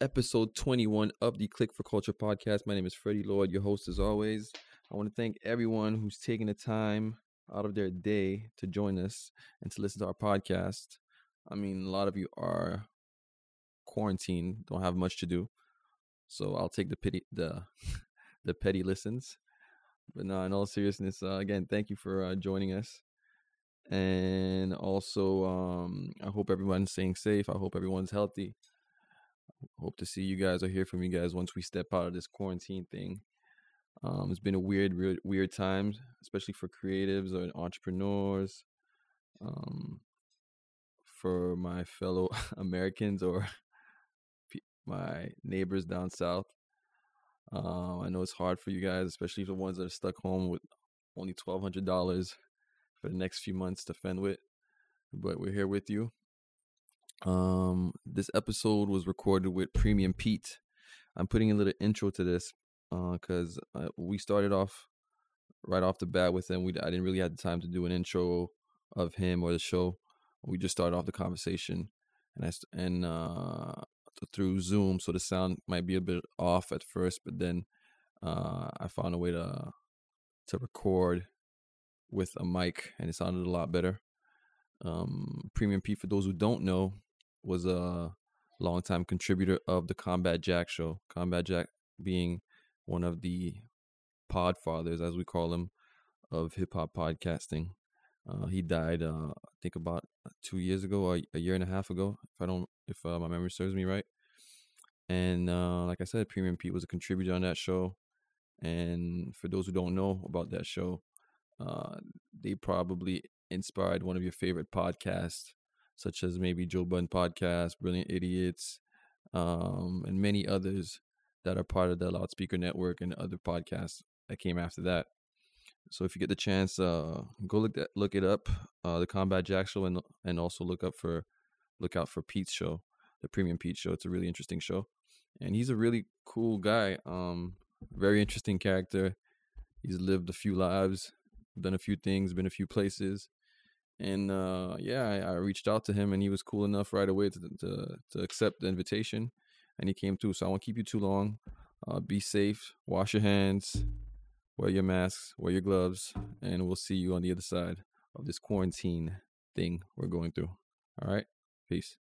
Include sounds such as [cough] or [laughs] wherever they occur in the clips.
episode 21 of the Click for Culture podcast. My name is Freddie Lloyd, your host as always. I want to thank everyone who's taking the time out of their day to join us and to listen to our podcast. I mean, a lot of you are quarantined, don't have much to do. So I'll take the pity the [laughs] the petty listens. But no, in all seriousness, uh, again, thank you for uh, joining us. And also, um, I hope everyone's staying safe. I hope everyone's healthy. Hope to see you guys or hear from you guys once we step out of this quarantine thing. Um, it's been a weird, weird, weird time, especially for creatives or entrepreneurs. Um, for my fellow [laughs] Americans or [laughs] my neighbors down south. Um, I know it's hard for you guys, especially the ones that are stuck home with only twelve hundred dollars for the next few months to fend with. But we're here with you. Um, this episode was recorded with Premium Pete. I'm putting a little intro to this because uh, uh, we started off right off the bat with him. We I didn't really have the time to do an intro of him or the show. We just started off the conversation, and I and uh, through Zoom, so the sound might be a bit off at first, but then uh, I found a way to to record with a mic, and it sounded a lot better. Um, Premium Pete, for those who don't know, was a longtime contributor of the Combat Jack show. Combat Jack being one of the podfathers, as we call him, of hip hop podcasting. Uh, he died, uh, I think, about two years ago, or a year and a half ago, if I don't, if uh, my memory serves me right. And uh, like I said, Premium Pete was a contributor on that show. And for those who don't know about that show, uh, they probably inspired one of your favorite podcasts, such as maybe Joe Budden podcast, Brilliant Idiots, um, and many others that are part of the Loudspeaker Network and other podcasts that came after that. So if you get the chance, uh, go look that look it up, uh, the Combat Jack show, and and also look up for look out for Pete's show, the Premium Pete show. It's a really interesting show, and he's a really cool guy. Um, very interesting character. He's lived a few lives, done a few things, been a few places, and uh, yeah, I, I, reached out to him, and he was cool enough right away to to, to accept the invitation, and he came through. So I won't keep you too long. Uh, be safe. Wash your hands. Wear your masks. Wear your gloves, and we'll see you on the other side of this quarantine thing we're going through. All right. Peace.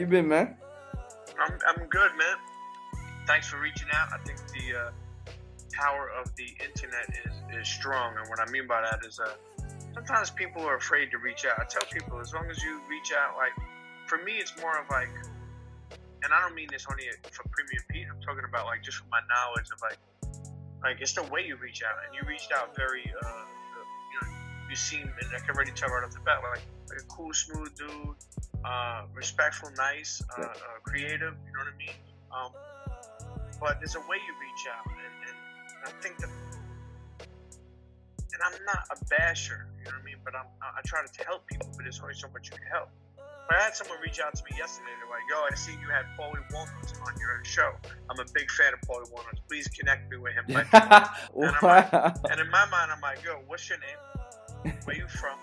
You been, man? I'm, I'm good, man. Thanks for reaching out. I think the uh, power of the internet is, is strong, and what I mean by that is uh, sometimes people are afraid to reach out. I tell people as long as you reach out, like for me, it's more of like, and I don't mean this only for Premium Pete. I'm talking about like just from my knowledge of like, like it's the way you reach out, and you reached out very, uh, you know, you seem, and I can already tell right off the bat, like, like a cool, smooth dude uh, respectful, nice, uh, uh, creative. You know what I mean? Um, but there's a way you reach out, and, and I think that, and I'm not a basher. You know what I mean? But I'm, I try to help people, but there's only so much you can help. But I had someone reach out to me yesterday. They're like, "Yo, I see you had Paulie Walnuts on your show. I'm a big fan of Paulie Walnuts. Please connect me with him." [laughs] And, like, and, in my mind, I'm like, "Yo, what's your name? Where you from?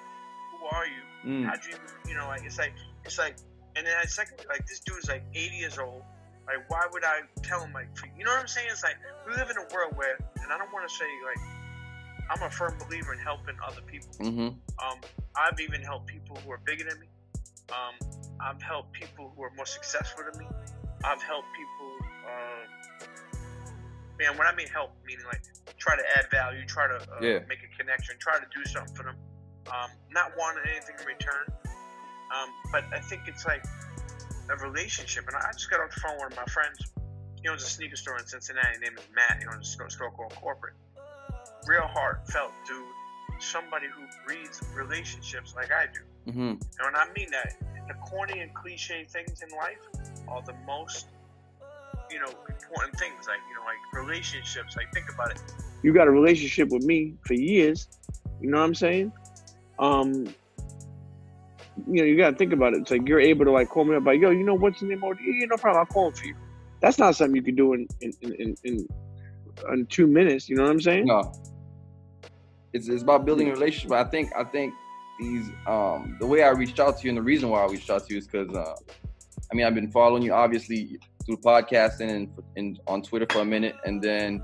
Who are you? Mm. How'd you, you know, like it's like it's like, and then I second, like this dude's like 80 years old. Like, why would I tell him like, you know what I'm saying? It's like we live in a world where, and I don't want to say like, I'm a firm believer in helping other people. Mm-hmm. Um, I've even helped people who are bigger than me. Um, I've helped people who are more successful than me. I've helped people. Uh, man, when I mean help, meaning like try to add value, try to uh, yeah. make a connection, try to do something for them. Um, not wanting anything in return. Um, but I think it's like a relationship. And I just got off the phone with one of my friends. He owns a sneaker store in Cincinnati. His name is Matt. He owns a store called Corporate. Real heartfelt dude. Somebody who breeds relationships like I do. Mm-hmm. And I mean that the corny and cliche things in life are the most you know, important things like you know, like relationships. Like think about it. You got a relationship with me for years. You know what I'm saying? Um, you know, you gotta think about it. It's like you're able to like call me up, like, yo, you know what's the name of Yeah, no problem. I'll call him for you. That's not something you can do in in in in, in two minutes. You know what I'm saying? No. It's it's about building a relationship. I think I think these um the way I reached out to you and the reason why I reached out to you is because uh I mean I've been following you obviously through podcasting and, and on Twitter for a minute and then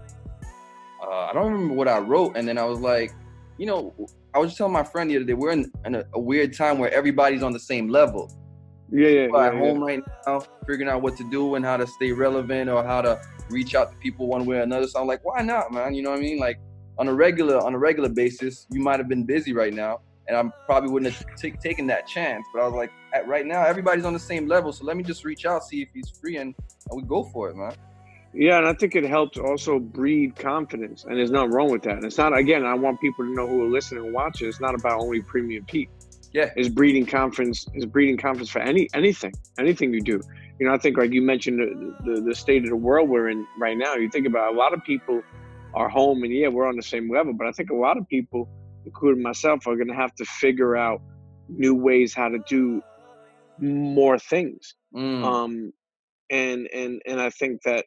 uh, I don't remember what I wrote and then I was like, you know, I was just telling my friend the other day we're in, in a, a, weird time where everybody's on the same level. Yeah, yeah. Yeah, at yeah. home right now, figuring out what to do and how to stay relevant or how to reach out to people one way or another. So I'm like, why not, man? You know what I mean? Like on a regular on a regular basis, you might have been busy right now, and I probably wouldn't have t- taken that chance. But I was like, at right now, everybody's on the same level, so let me just reach out, see if he's free, and, and we go for it, man. Yeah, and I think it helps also breed confidence, and there's nothing wrong with that. And it's not again. I want people to know who are listening and watching. It's not about only Premium Pete. Yeah, It's breeding confidence. Is breeding confidence for any anything, anything you do. You know, I think like you mentioned the, the the state of the world we're in right now. You think about a lot of people are home, and yeah, we're on the same level. But I think a lot of people, including myself, are going to have to figure out new ways how to do more things. Mm. um and and and i think that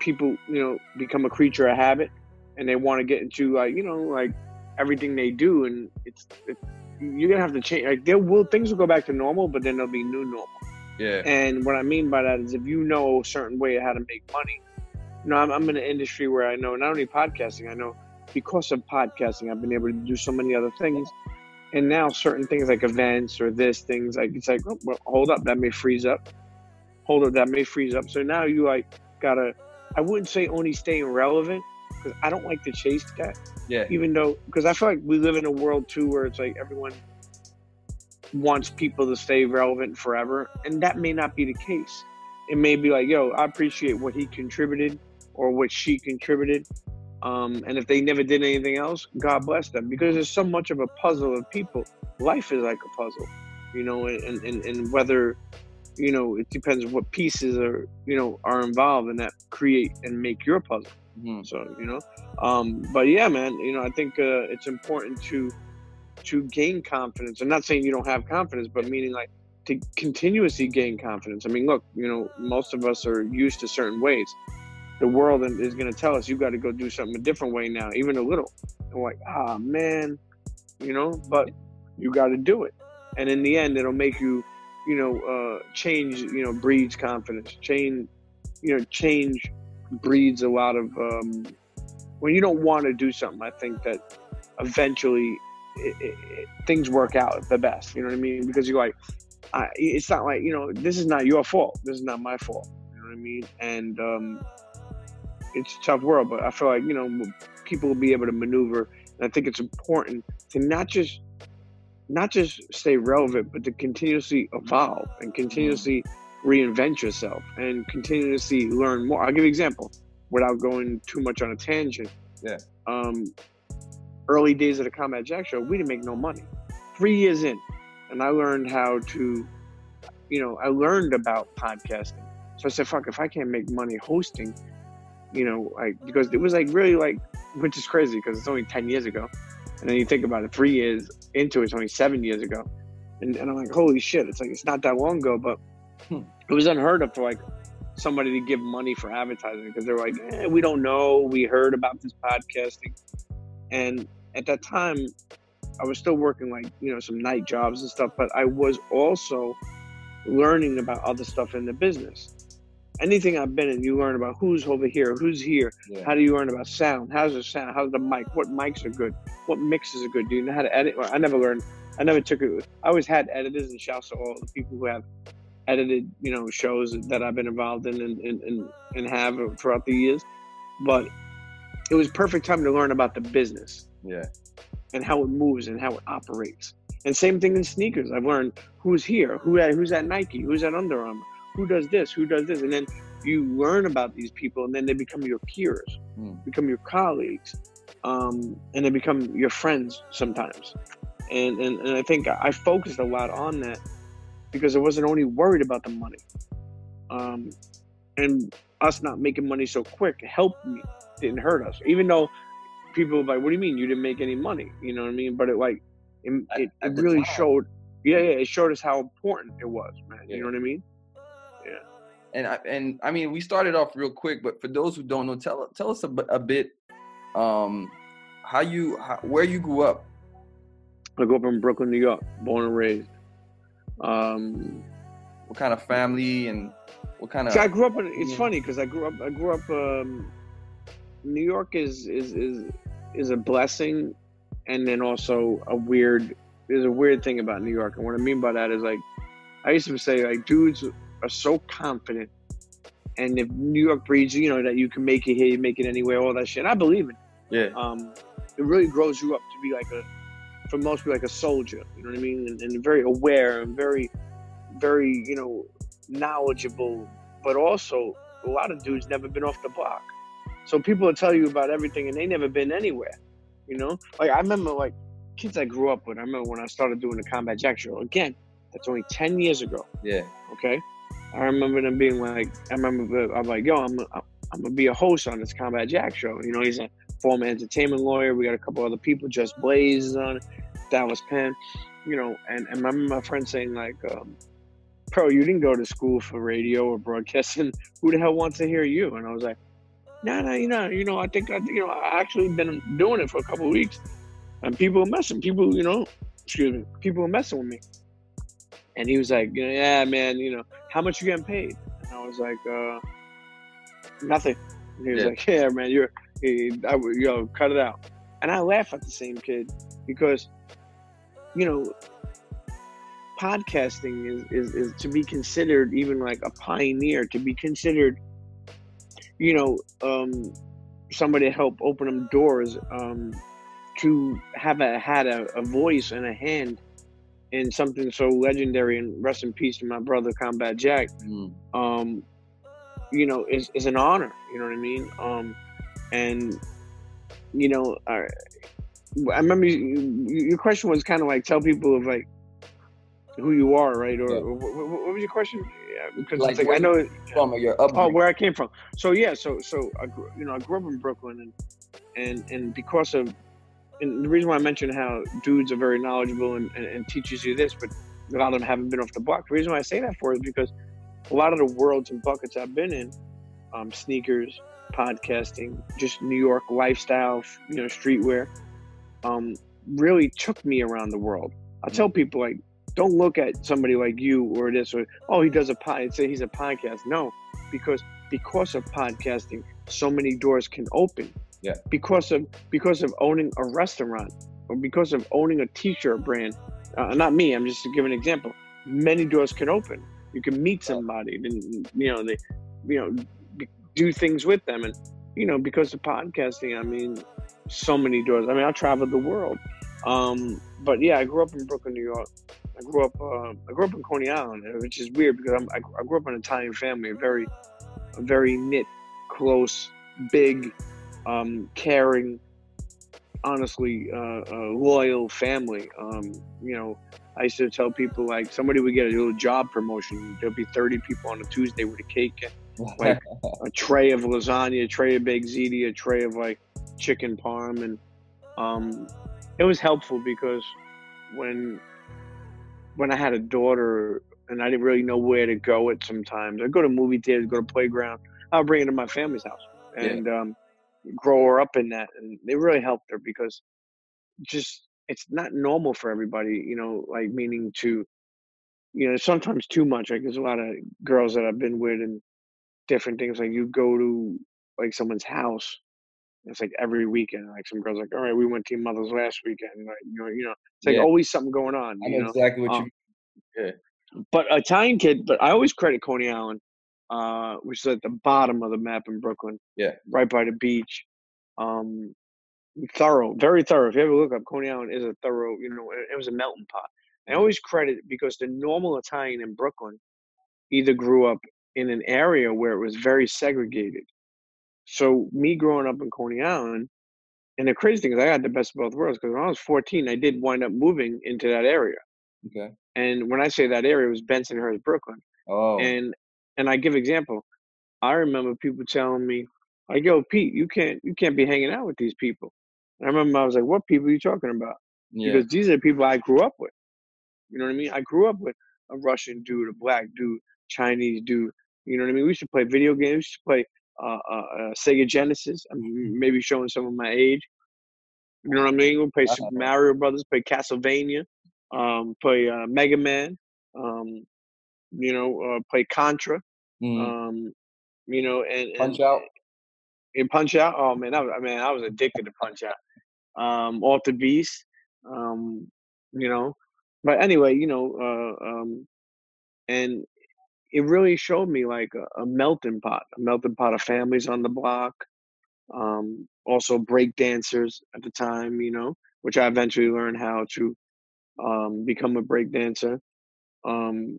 people you know become a creature of habit and they want to get into like you know like everything they do and it's it, you're gonna have to change like there will things will go back to normal but then there'll be new normal. Yeah, and what i mean by that is if you know a certain way of how to make money you know i'm, I'm in an industry where i know not only podcasting i know because of podcasting i've been able to do so many other things. And now certain things like events or this things like it's like oh, well, hold up that may freeze up. Hold up that may freeze up. So now you like gotta i wouldn't say only staying relevant because i don't like to chase that. Yeah, even though because i feel like we live in a world too where it's like everyone wants people to stay relevant forever and that may not be the case. It may be like yo i appreciate what he contributed or what she contributed um, and if they never did anything else god bless them. Because there's so much of a puzzle of people. Life is like a puzzle you know and, and, and whether you know it depends what pieces are you know are involved in that create and make your puzzle Mhm. so you know, um, but yeah, man, you know, I think uh, it's important to to gain confidence. I'm not saying you don't have confidence, but meaning like to continuously gain confidence. I mean, look, you know, most of us are used to certain ways. The world is going to tell us you got to go do something a different way now, even a little. And we're like, ah, man, you know, but you got to do it. And in the end, it'll make you, you know, uh, change. You know, breeds confidence. Change, you know, change breeds a lot of um, when you don't want to do something. I think that eventually it, it, it, things work out the best. You know what I mean? Because you're like, I, it's not like you know, this is not your fault. This is not my fault. You know what I mean? And um, it's a tough world, but I feel like you know people will be able to maneuver. And I think it's important to not just not just stay relevant, but to continuously evolve and continuously reinvent yourself and continuously learn more. I'll give you an example without going too much on a tangent. Yeah. Um, early days of the Combat Jack show, we didn't make no money. Three years in, and I learned how to, you know, I learned about podcasting. So I said, fuck, if I can't make money hosting, you know, like, because it was like really like, which is crazy because it's only 10 years ago. And then you think about it, three years into it, it's only seven years ago. And, and I'm like, holy shit, it's like, it's not that long ago, but Hmm. it was unheard of for like somebody to give money for advertising because they're like, eh, we don't know. We heard about this podcasting. And at that time, I was still working like, you know, some night jobs and stuff, but I was also learning about other stuff in the business. Anything I've been in, you learn about who's over here, who's here. Yeah. How do you learn about sound? How's the sound? How's the mic? What mics are good? What mixes are good? Do you know how to edit? Well, I never learned. I never took it. I always had editors and shouts to all the people who have edited, you know, shows that I've been involved in and, and, and, and have throughout the years. But it was perfect time to learn about the business yeah, and how it moves and how it operates. And same thing in sneakers. I've learned who's here, who at, who's at Nike, who's at Under Armour, who does this, who does this, and then you learn about these people, and then they become your peers, Mm. become your colleagues, um, and they become your friends sometimes. And, and and I think I focused a lot on that because I wasn't only worried about the money. Um, and us not making money so quick helped me, didn't hurt us. Even though people were like, "What do you mean you didn't make any money?" You know what I mean? But it like it, it, it really time. showed. Yeah, yeah, it showed us how important it was, man. Yeah. You know what I mean? And I, and I mean, we started off real quick, but for those who don't know, tell tell us a, a bit, um, how you how, where you grew up. I grew up in Brooklyn, New York, born and raised. Um, What kind of family and what kind of See, I grew up in. It's Yeah. funny because I grew up. I grew up. Um, New York is is is is a blessing, and then also a weird. There's a weird thing about New York, and what I mean by that is like, I used to say like dudes are so confident, and if New York breeds, you know that you can make it here, you make it anywhere, all that shit. And I believe it. yeah Um, it really grows you up to be like a, for most people, like a soldier. You know what I mean? And, and very aware and very, very, you know, knowledgeable. But also, a lot of dudes never been off the block. So people will tell you about everything, and they never been anywhere. You know, like I remember, like kids I grew up with. I remember when I started doing the Combat Jack show. Again, that's only ten years ago. yeah Okay, I remember them being like, I remember I'm like, yo, I'm I'm gonna be a host on this Combat Jack show. You know, he's a former entertainment lawyer. We got a couple other people, Just Blaze is on Dallas Penn. You know, and, and remember my friend saying like, um, "Pro, you didn't go to school for radio or broadcasting. [laughs] Who the hell wants to hear you?" And I was like, "No, no, you know, you know, I think I, you know, I actually been doing it for a couple weeks, and people are messing. People, you know, excuse me, people are messing with me." And he was like, you know, "Yeah, man, you know, how much you getting paid?" And I was like, uh, "Nothing." And he was Yeah. like, [laughs] "Yeah, man, you're, I, would- yo, cut it out." And I laugh at the same kid because, you know, podcasting is, is, is to be considered even like a pioneer, to be considered, you know, um, somebody to help open them doors, um, to have a had a, a voice and a hand in something so legendary. And rest in peace to my brother Combat Jack. Mm. Um, you know, is is an honor. You know what I mean? Um, and you know, I, I remember you, you- your question was kind of like tell people of like who you are, right? Or, Yeah. or what, what what was your question? Yeah, because Like like, I know from your oh where I came from. So yeah, so so I grew, you know I grew up in Brooklyn and and and because of and the reason why I mentioned how dudes are very knowledgeable and, and, and teaches you this, but a lot of them haven't been off the block. The reason why I say that for is because a lot of the worlds and buckets I've been in, um, sneakers, podcasting, just New York lifestyle, you know, streetwear, um, really took me around the world. I tell people like, don't look at somebody like you or this or oh he does a pod, say he's a podcast. No, because because of podcasting, so many doors can open. Yeah. Because of because of owning a restaurant or because of owning a t-shirt brand. Uh, not me. I'm just to give an example. Many doors can open. You can meet somebody, and you know they, you know, be- do things with them, and you know because of podcasting. I mean, so many doors. I mean, I traveled the world. Um, but yeah, I grew up in Brooklyn, New York. I grew up. Uh, I grew up in Coney Island, which is weird because I'm, I, I grew up in an Italian family, a very, a very knit, close, big, um, caring, honestly uh, uh, loyal family. Um, you know, I used to tell people like somebody would get a little job promotion. There'll be 30 people on a Tuesday with a cake, like [laughs] a tray of lasagna, a tray of baked ziti, a tray of like chicken parm, and um, it was helpful because when when I had a daughter and I didn't really know where to go at sometimes, I'd go to movie theaters, go to playground. I'll bring her to my family's house Yeah. and um, grow her up in that, and it really helped her because just it's not normal for everybody, you know, like meaning to, you know, sometimes too much. Like there's a lot of girls that I've been with and different things. Like you go to like someone's house, it's like every weekend. Like some girls like, all right, we went to your mother's last weekend. Like you know, you know, it's like Yeah. always something going on. I know know, exactly what um, you. but Italian kid. But I always credit Coney Island, uh, which is at the bottom of the map in Brooklyn. Yeah. right by the beach. Um, thorough, very thorough. If you ever look up Coney Island, is a thorough. You know, it, it was a melting pot. I always credit it because the normal Italian in Brooklyn either grew up in an area where it was very segregated. So me growing up in Coney Island, and the crazy thing is, I got the best of both worlds because when I was 14, I did wind up moving into that area. Okay. And when I say that area, it was Bensonhurst, Brooklyn. Oh. And and I give example. I remember people telling me, like, "Yo, Pete, you can't you can't be hanging out with these people." And I remember I was like, "What people are you talking about?" Yeah. Because these are the people I grew up with. You know what I mean? I grew up with a Russian dude, a black dude, Chinese dude. You know what I mean? We used to play video games. We play uh, uh, uh, Sega Genesis. I'm maybe showing some of my age. You know what I mean? We'll play Super. [laughs] Mario Brothers, play Castlevania, um, play uh, Mega Man. Um, you know, uh, play Contra. Mhm. Um, you know, and and, Punch out. and Punch Out. Oh man, I was, I mean, I was addicted to Punch Out. Um, Altered Beast. Um, you know, but anyway, you know, uh, um, and it really showed me like a, a melting pot, a melting pot of families on the block. Um, also break dancers at the time, you know, which I eventually learned how to um, become a break dancer. Um,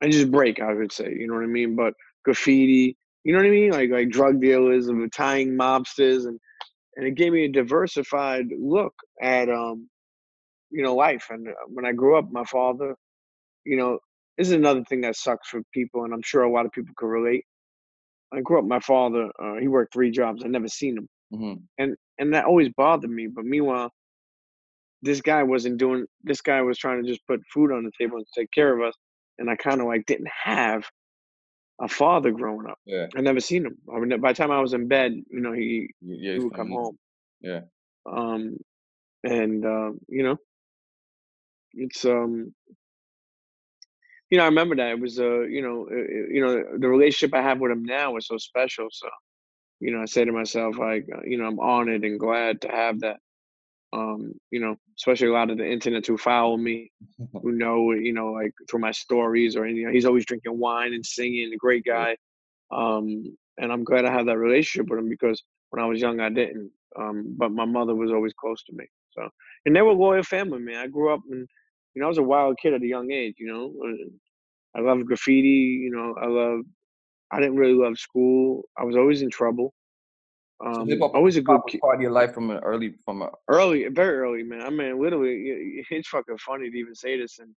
and just break, I would say, you know what I mean? But graffiti, you know what I mean? Like like drug dealers and tying mobsters and and it gave me a diversified look at um, you know, life. And uh, when I grew up, my father, you know, this is another thing that sucks for people, and I'm sure a lot of people could relate. I grew up, my father, uh, he worked three jobs. I never seen him, Mhm. and and that always bothered me. But meanwhile, this guy wasn't doing. This guy was trying to just put food on the table and take care of us, and I kind of like didn't have a father growing up. Yeah. I never seen him. I ne- by the time I was in bed, you know, he Yeah. he would come home. Yeah. Um, and um, you know, it's um, you know, I remember that it was uh, you know, uh, uh, you know, the relationship I have with him now is so special. So, you know, I say to myself, like, uh, you know, I'm honored and glad to have that. Um, you know, especially a lot of the internet who follow me, [laughs] who know, you know, like through my stories or you know, he's always drinking wine and singing. A great guy. Um, and I'm glad I have that relationship with him because when I was young, I didn't. Um, but my mother was always close to me. So, and they were loyal family, man. I grew up and, you know, I was a wild kid at a young age. You know, Uh, I love graffiti. You know, I love. I didn't really love school. I was always in trouble. So Um, hop, always a good kid. part of your life from an early, from a Early, very early, man. I mean, literally, [laughs] it's fucking funny to even say this, and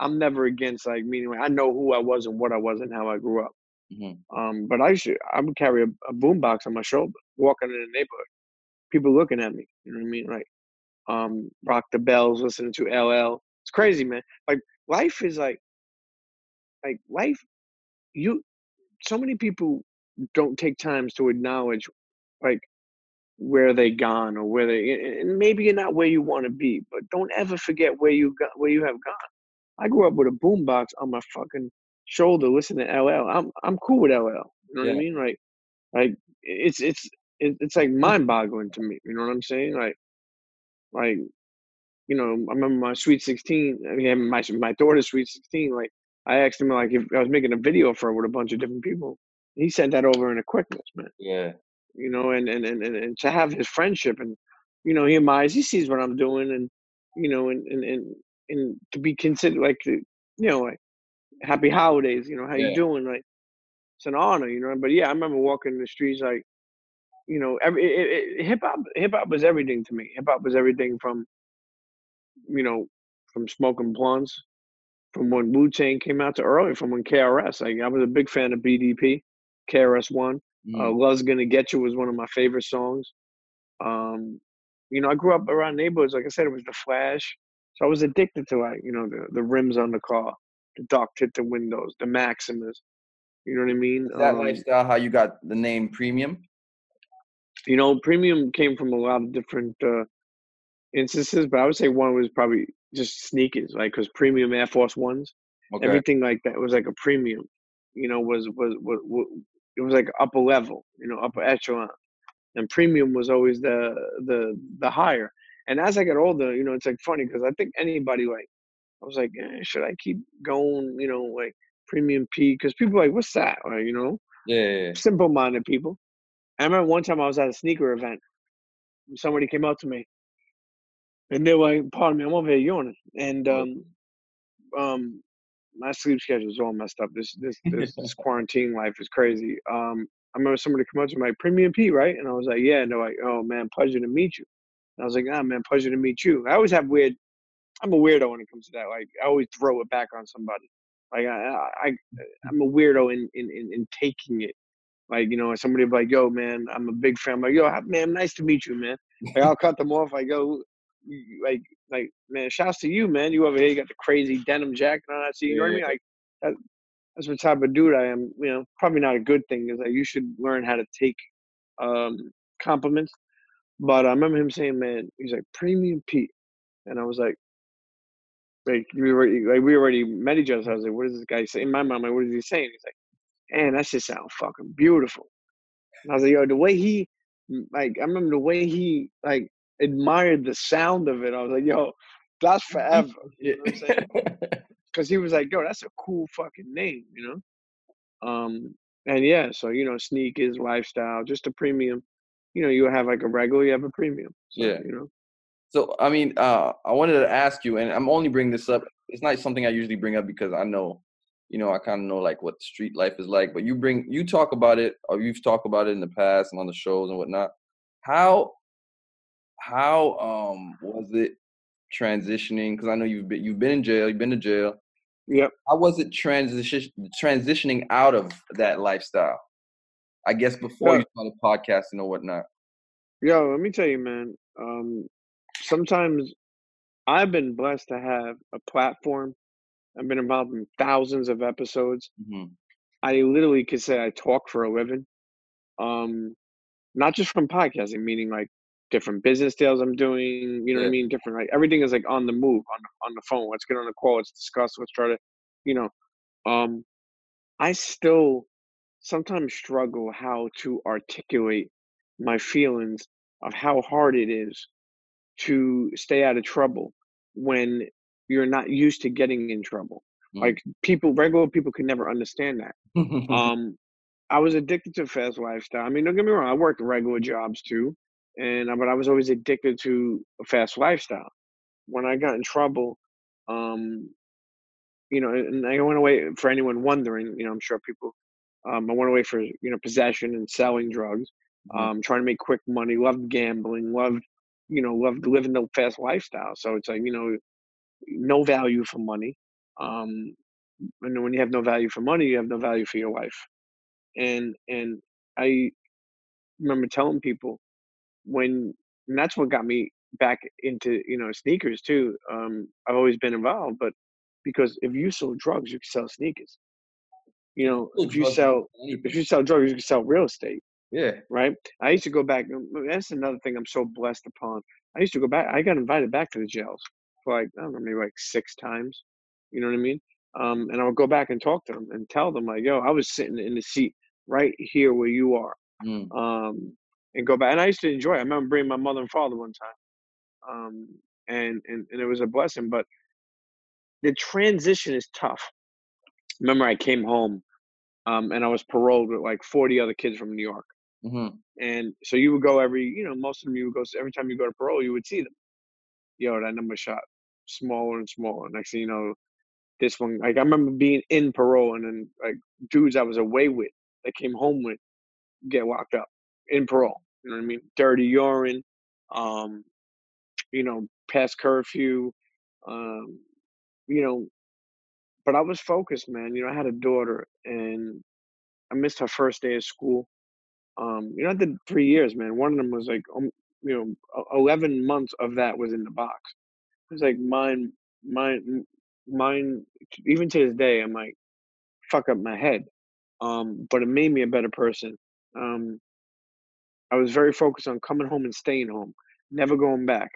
I'm never against like meaning. I know who I was and what I was and how I grew up. Mhm. Um, but I used to, I would carry a, a boombox on my shoulder, walking in the neighborhood. People looking at me. You know what I mean? Like, um, rock the bells, listening to LL. It's crazy, man. Like life is like, like life. You, so many people don't take times to acknowledge, like where they gone or where they. and- maybe you're not where you want to be, but don't ever forget where you got, where you have gone. I grew up with a boombox on my fucking shoulder, listening to LL. I'm I'm cool with LL. You know what I mean? Like, like it's it's it's like mind boggling to me. You know what I'm saying? Like, like you know, I remember my sweet sixteen. I mean, my my daughter's sweet sixteen. Like, I asked him like if I was making a video for her with a bunch of different people. He sent that over in a quickness, man. yeah. You know, and and and and, to have his friendship and you know he admires, he sees what I'm doing, and you know, and and and, and to be considered like you know like happy holidays. You know, how you doing? Like, it's an honor. You know, but yeah, I remember walking the streets like you know, every it, it, it, hip hop hip hop was everything to me. Hip hop was everything from you know from smoking blunts, from when Wu Tang came out to early, from when KRS. Like I was a big fan of BDP, KRS One. Uh, Mhm. "Love's Gonna Get You" was one of my favorite songs. Um, you know, I grew up around neighborhoods. Like I said, it was the Flash, so I was addicted to like you know the the rims on the car, the dark tinted windows, the Maximus. You know what I mean? Is that Um, lifestyle how you got the name Premium? you know, premium came from a lot of different uh, instances, but I would say one was probably just sneakers, like because premium Air Force Ones, Okay. everything like that was like a premium. You know, was was was, was it was like upper level, you know, upper echelon, and premium was always the the the higher. And as I got older, you know, it's like funny because I think anybody like I was like, eh, should I keep going? You know, like premium P because people are like, what's that? Or, you know, Yeah, yeah, yeah. simple minded people. I remember one time I was at a sneaker event. Somebody came up to me and they were like, pardon me, I'm over here yawning. And Oh. um um my sleep schedule is all messed up. This this this, [laughs] this quarantine life is crazy. Um I remember somebody come up to me like Premium P, right? And I was like, Yeah, and they're like, Oh man, pleasure to meet you. And I was like, ah man, pleasure to meet you. I always have weird I'm a weirdo when it comes to that. Like I always throw it back on somebody. Like I I, I I'm a weirdo in, in, in, in taking it Like you know, somebody like, "Yo, man, I'm a big fan." I'm like, "Yo, man, nice to meet you, man." Like I'll cut them off. I go, like, like, man, shouts to you, man. You over here, you got the crazy denim jacket on. I see, you know what I mean? Like, that, that's what type of dude I am. You know, probably not a good thing. Is like you should learn how to take um, compliments. But I remember him saying, "Man, he's like premium Pete," and I was like, like we already like we already met each other. So I was like, "What is this guy saying?" In my mind, like, what is he saying? He's like, "Man, that shit sounds fucking beautiful." And I was like, "Yo, the way he like, I remember the way he like admired the sound of it. I was like, "Yo, that's forever." You know what I'm saying? [laughs] Because he was like, "Yo, that's a cool fucking name," you know. Um, and yeah, so you know, sneakers, lifestyle, just a premium. You know, you have like a regular, you have a premium. So, Yeah. you know. So I mean, uh, I wanted to ask you, and I'm only bringing this up. It's not something I usually bring up because I know, you know, I kind of know like what street life is like. But you bring, you talk about it, or you've talked about it in the past and on the shows and whatnot. How, how um was it transitioning? Because I know you've been you've been in jail, you've been to jail. Yep. How was it transition transitioning out of that lifestyle? I guess before Yeah. you started podcasting or whatnot. Yo, let me tell you, man. Um, sometimes I've been blessed to have a platform. I've been involved in thousands of episodes. hmm I literally could say I talk for a living. Um, not just from podcasting, meaning like different business deals I'm doing. You know what I mean? Different like everything is like on the move, on on the phone. Let's get on the call. Let's discuss. Let's try to, you know. Um, I still sometimes struggle how to articulate my feelings of how hard it is to stay out of trouble when you're not used to getting in trouble. Mhm. Like people, regular people could never understand that. [laughs] Um, I was addicted to fast lifestyle. I mean, don't get me wrong, I worked regular jobs too, and uh, but I was always addicted to a fast lifestyle. When I got in trouble, um, you know, and I went away for anyone wondering, you know, I'm sure people, um, I went away for you know possession and selling drugs, Mhm. um, trying to make quick money, loved gambling, loved, you know, loved living the fast lifestyle. So it's like you know, no value for money. Um, and when you have no value for money, you have no value for your life. And and I remember telling people when and that's what got me back into you know sneakers too. Um, I've always been involved, but because if you sell drugs, you can sell sneakers. You know, Still if you sell if you sell drugs, you can sell real estate, yeah. right? I used to go back. That's another thing I'm so blessed upon. I used to go back. I got invited back to the jails for like I don't know, maybe like six times. You know what I mean? Um, and I would go back and talk to them and tell them like, "Yo, I was sitting in the seat right here where you are." Mm. um, and go back. And I used to enjoy. It. I remember bringing my mother and father one time, um, and, and and it was a blessing. But the transition is tough. Remember, I came home, um, and I was paroled with like forty other kids from New York, hmm and so you would go every, you know, most of them you would go every time you go to parole, you would see them. Yo, that number shot smaller and smaller. Next thing you know, this one, like I remember being in parole, and then like dudes I was away with, that came home with, get locked up in parole. You know what I mean? Dirty urine, um, you know, past curfew, um, you know. But I was focused, man. You know, I had a daughter, and I missed her first day of school. Um, you know, I did three years, man. One of them was like, um, you know, eleven months of that was in the box. It was like mine, mine, mine. Even to this day, I'm like, fuck up my head. Um, but it made me a better person. Um, I was very focused on coming home and staying home, never going back.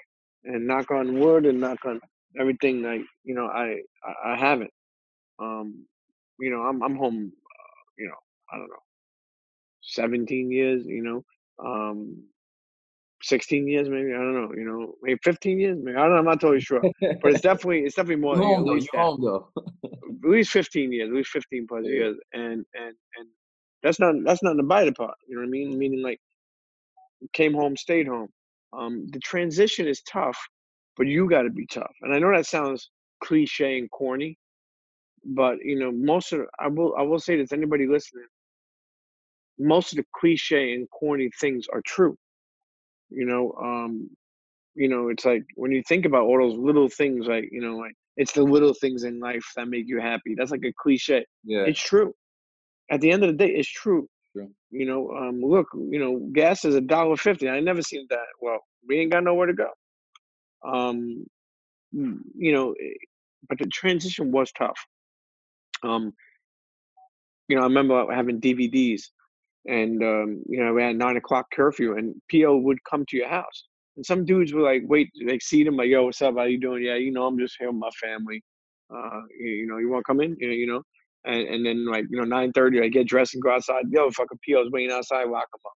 And knock on wood and knock on everything. I, you know, I, I, haven't. Um, you know, I'm, I'm home. Uh, you know, I don't know, 17 years. You know, um, 16 years maybe. I don't know. You know, maybe 15 years. Maybe I don't know. I'm not totally sure. But it's [laughs] definitely, it's definitely more. You At home. You home though. at least 15 years, at least 15 [laughs] plus Yeah. years, and and and that's not that's not the bite part. You know what I mean? Meaning like came home, stayed home. Um, the transition is tough, but you got to be tough. And I know that sounds cliche and corny, but you know most of I will I will say this anybody listening. Most of the cliche and corny things are true. You know, um, you know, it's like when you think about all those little things, like you know, like it's the little things in life that make you happy. That's like a cliche. Yeah. It's true. At the end of the day, it's true. True. You know, um, look, you know, gas is a dollar fifty. I never seen that. Well, we ain't got nowhere to go. Um, mm, you know, eh, but the transition was tough. Um, you know, I remember having DVDs, and um, you know, we had nine o'clock curfew, and PO would come to your house, and some dudes were like, wait, they see them like, yo, what's up? How you doing? Yeah, you know, I'm just here with my family. Uh, you, you know, you want to come in? You know, you know, and, and then like you know, nine thirty, I get dressed and go outside. Yo, fucking PO's waiting outside, lock them up.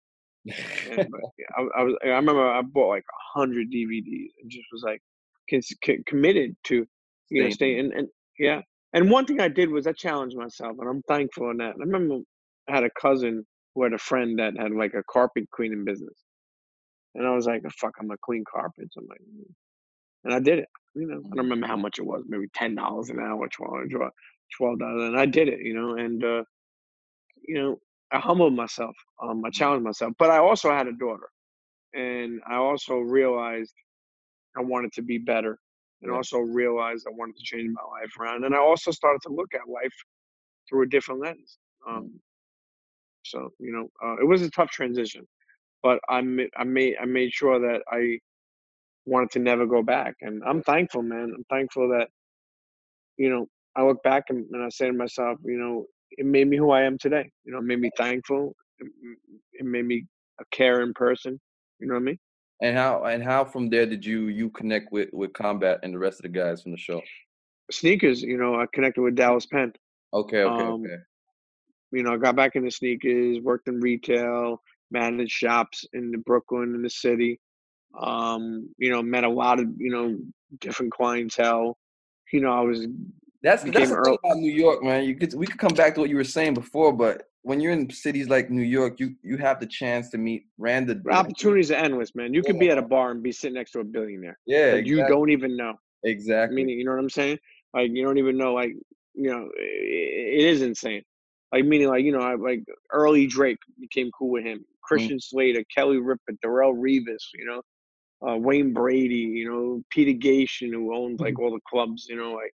And, but, [laughs] yeah, I, I was, I remember I bought like a hundred DVDs and just was like cons- c- committed to, you know, Staying. staying and, and yeah. And one thing I did was I challenged myself, and I'm thankful in that. I remember I had a cousin who had a friend that had like a carpet cleaning business, and I was like, "Fuck, I'm gonna clean carpets." I'm like, "Mm." and I did it. You know, I don't remember how much it was, maybe ten dollars an hour, twelve, twelve dollars, and I did it. You know, and uh, you know, I humbled myself. Um, I challenged myself, but I also had a daughter, and I also realized I wanted to be better, and Yeah. also realized I wanted to change my life around, and I also started to look at life through a different lens. Um, so you know, uh, it was a tough transition, but I ma- I made I made sure that I wanted to never go back, and I'm thankful, man. I'm thankful that you know I look back and, and I say to myself, you know, it made me who I am today. You know, it made me thankful. It, it made me a caring person. You know what I mean? And how and how from there did you you connect with with combat and the rest of the guys from the show? Sneakers. You know, I connected with Dallas Penn. Okay, okay, Um, okay. you know, I got back into sneakers, worked in retail, managed shops in the Brooklyn in the city. Um, you know, met a lot of, you know, different clientele. You know, I was That's that's the thing about New York, man. You could we could come back to what you were saying before, but when you're in cities like New York, you you have the chance to meet random opportunities are endless, man. You could be at a bar and be sitting next to a billionaire Yeah, that you don't even know. exactly. Meaning, you know what I'm saying? Like you don't even know. Like you know, it, it is insane. Like meaning, like you know, I like early Drake became cool with him. Christian Slater, Kelly Ripa, Darrelle Revis, you know, uh, Wayne Brady, you know, Peter Gatien, who owns like all the clubs, you know, like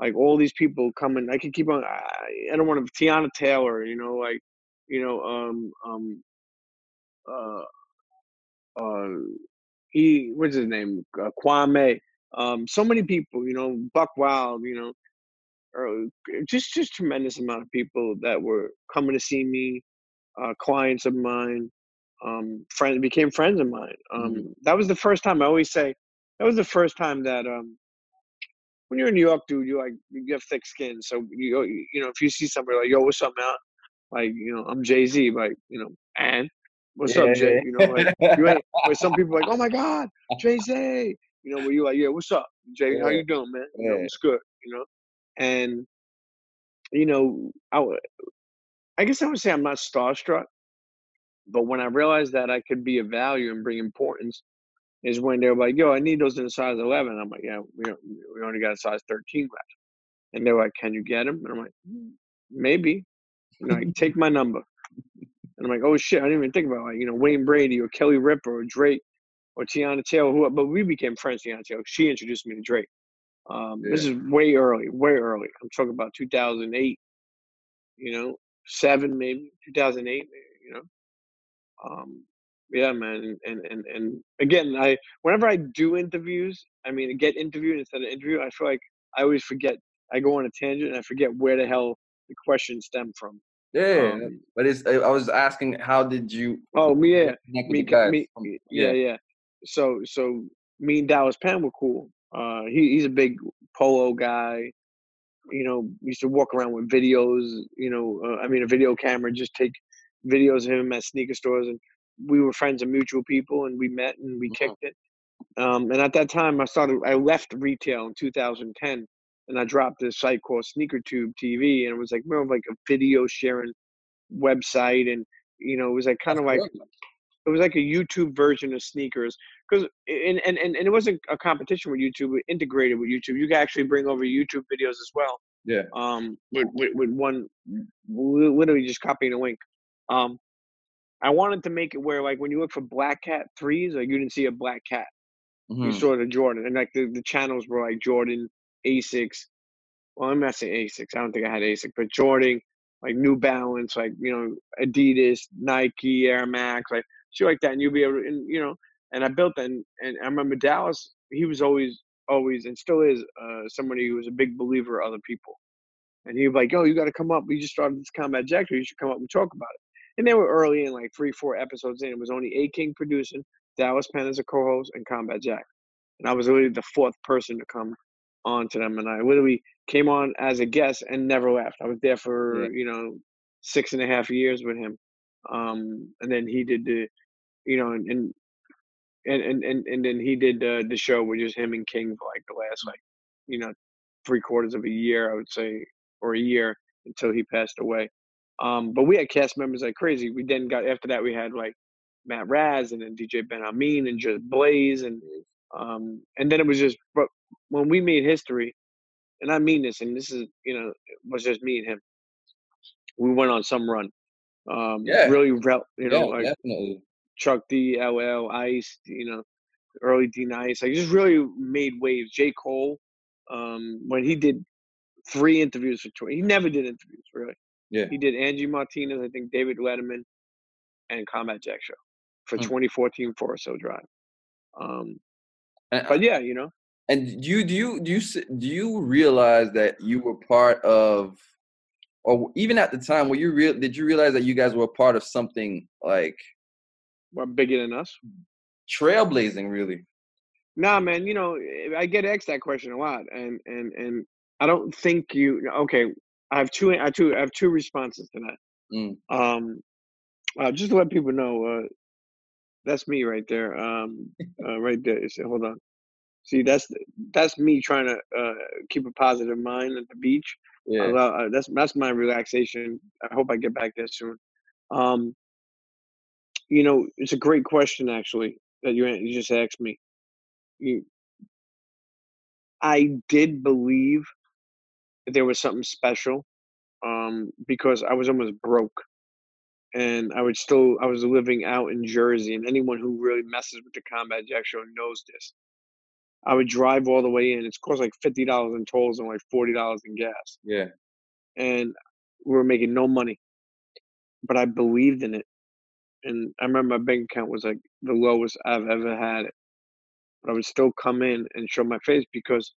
like all these people coming. I could keep on. I, I don't want to. Teyana Taylor, you know, like you know, um, um, uh, uh, he what's his name? Uh, Kwame. Um, so many people, you know, Buck Wild, you know, or just just tremendous amount of people that were coming to see me, uh, clients of mine, um, friends became friends of mine. Um, Mhm. That was the first time. I always say that was the first time that um, when you're in New York, dude, you like you have thick skin. So oh, you you know if you see somebody like yo, what's up, man? Like you know I'm Jay Z, like you know and what's up, Jay? You know like you ain't. Where some people like, oh my God, [laughs] Jay Z. You know, where you like, yeah, what's up, Jay? How you doing, man? You know, Yeah. it's good. You know, and you know, I I guess I would say I'm not starstruck, but when I realized that I could be of value and bring importance, is when they're like, yo, I need those in a size 11. I'm like, yeah, we we only got a size 13 left. And they're like, can you get them? And I'm like, "Mm, maybe. You know, like, take my number. And I'm like, oh shit, I didn't even think about like, you know, Wayne Brady or Kelly Ripa or Drake or Teyana Taylor, who, but we became friends, Teyana Taylor. She introduced me to Drake. Um, This is way early, way early. I'm talking about 2008, you know, seven maybe, 2008, you know. Um, yeah, man, and and and again, I whenever I do interviews, I mean, get interviewed instead of interview, I feel like I always forget. I go on a tangent and I forget where the hell the question stemmed from. yeah, Um, but it's. I was asking, how did you? oh, me, yeah, connect me, guys? me, from- yeah, yeah. So, so me and Dallas Penn were cool. Uh, he, he's a big polo guy. You know, used to walk around with videos. You know, uh, I mean, a video camera, just take videos of him at sneaker stores, and we were friends of mutual people, and we met and we Mhm. kicked it. Um, and at that time, I started. I left retail in 2010, and I dropped this site called SneakerTube TV, and it was like more of like a video sharing website, and you know, it was like kind of like it was like a YouTube version of sneakers because and, and and and it wasn't a competition with YouTube. It integrated with YouTube. You could actually bring over YouTube videos as well. Yeah. Um, with with, with one literally just copying a link. Um, I wanted to make it where like when you look for Black Cat threes, like you didn't see a black cat. You Mhm. saw the Jordan, and like the, the channels were like Jordan, Asics. Well, I'm not saying Asics. I don't think I had Asics, but Jordan, like New Balance, like you know Adidas, Nike, Air Max, like shit like that, and you'll be able, to, and you know, and I built that, and, and I remember Dallas. He was always, always, and still is uh, somebody who was a big believer of other people, and he was like, "Yo, you got to come up. We just started this Combat Jack You should come up and talk about it." And they were early in, like three, four episodes in. It was only A King producing, Dallas Penn as a co-host, and Combat Jack, and I was literally the fourth person to come on to them, and I literally came on as a guest and never left. I was there for Yeah. you know six and a half years with him, um, and then he did the, you know, and and and and, and, and then he did uh, the show with just him and King for like the last like, you know, three quarters of a year, I would say, or a year until he passed away. Um, but we had cast members like crazy. We then got after that we had like Matt Raz and then DJ Benhameen and Just Blaze and um, and then it was just but when we made history, and I mean this, and this is you know it was just me and him. We went on some run. Um, Yeah. really, you know, yeah, like definitely. Chuck D, LL, Ice, you know, early D Nice. Like just really made waves. J. Cole, um, when he did three interviews for tour, he never did interviews really. Yeah. He did Angie Martinez, I think David Letterman, and Combat Jack Show for Hmm. 2014 Forest Hill Drive. Um, And, but yeah, you know, and do you do you do you do you realize that you were part of, or even at the time, were you real? Did you realize that you guys were part of something like we're bigger than us. trailblazing? Really? Nah, man. You know, I get asked that question a lot, and and and I don't think you. Okay, I have two. I have two. I have two responses to that. Mm. Um, uh, just to let people know, uh, that's me right there. Um, uh, right there. Hold on. See, that's that's me trying to uh, keep a positive mind at the beach. Yeah. uh, that's that's my relaxation. I hope I get back there soon. Um, you know, it's a great question actually that you you just asked me. You, I did believe there was something special um, because I was almost broke, and I would still I was living out in Jersey, and anyone who really messes with the Combat Jack Show knows this. I would drive all the way in. It's cost like fifty dollars in tolls and like forty dollars in gas Yeah. and we were making no money. But I believed in it. And I remember my bank account was like the lowest I've ever had it. But I would still come in and show my face because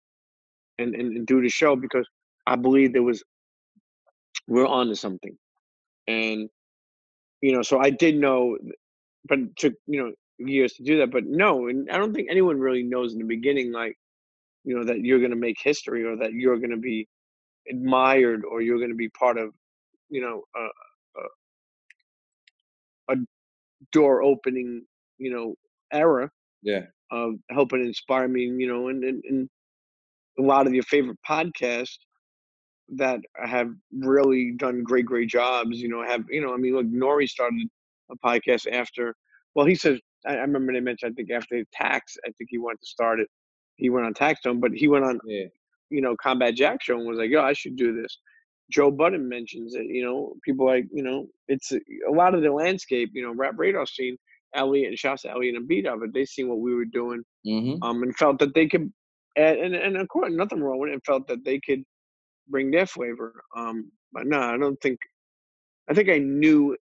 and, and, and do the show because I believe there was we're on to something. And you know, so I did know but it took, you know, years to do that. But no, and I don't think anyone really knows in the beginning like, you know, that you're gonna make history or that you're gonna be admired or you're gonna be part of, you know, a, a, a door opening, you know, era Yeah. of helping inspire me, you know, and, and, and a lot of your favorite podcasts that have really done great, great jobs, you know, have, you know, I mean, look, N.O.R.E. started a podcast after, well, he says, I, I remember they mentioned, I think after tax, I think he wanted to start it. He went on Taxstone, but he went on, Yeah. you know, Combat Jack show and was like, yo, I should do this. Joe Budden mentions it, you know, people like, you know, it's a, a lot of the landscape, you know, rap radar scene, Elliott and shouts to Elliott and B.Dot. They seen what we were doing Mm-hmm. um, and felt that they could, and, and, and of course, nothing wrong with it, and felt that they could bring their flavor. Um, but no, I don't think, I think I knew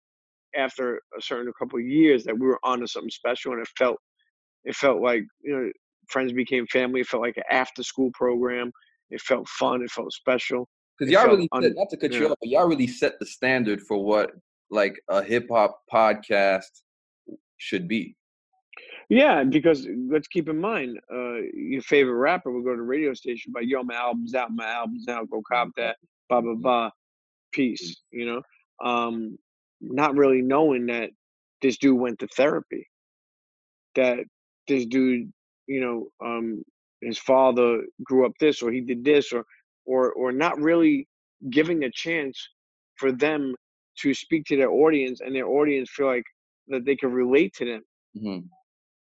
after a certain couple of years that we were onto something special, and it felt, it felt like, you know, friends became family. It felt like an after school program. It felt fun. It felt special. Because y'all really un- set, not to cut you off, but y'all really set the standard for what like a hip hop podcast should be. Yeah, because let's keep in mind, uh, your favorite rapper will go to the radio station, but yo, my album's out, my album's out, go cop that, blah blah blah, peace. You know, um, not really knowing that this dude went to therapy, that this dude, you know, um, his father grew up this, or he did this, or or or not really giving a chance for them to speak to their audience, and their audience feel like that they can relate to them. Hmm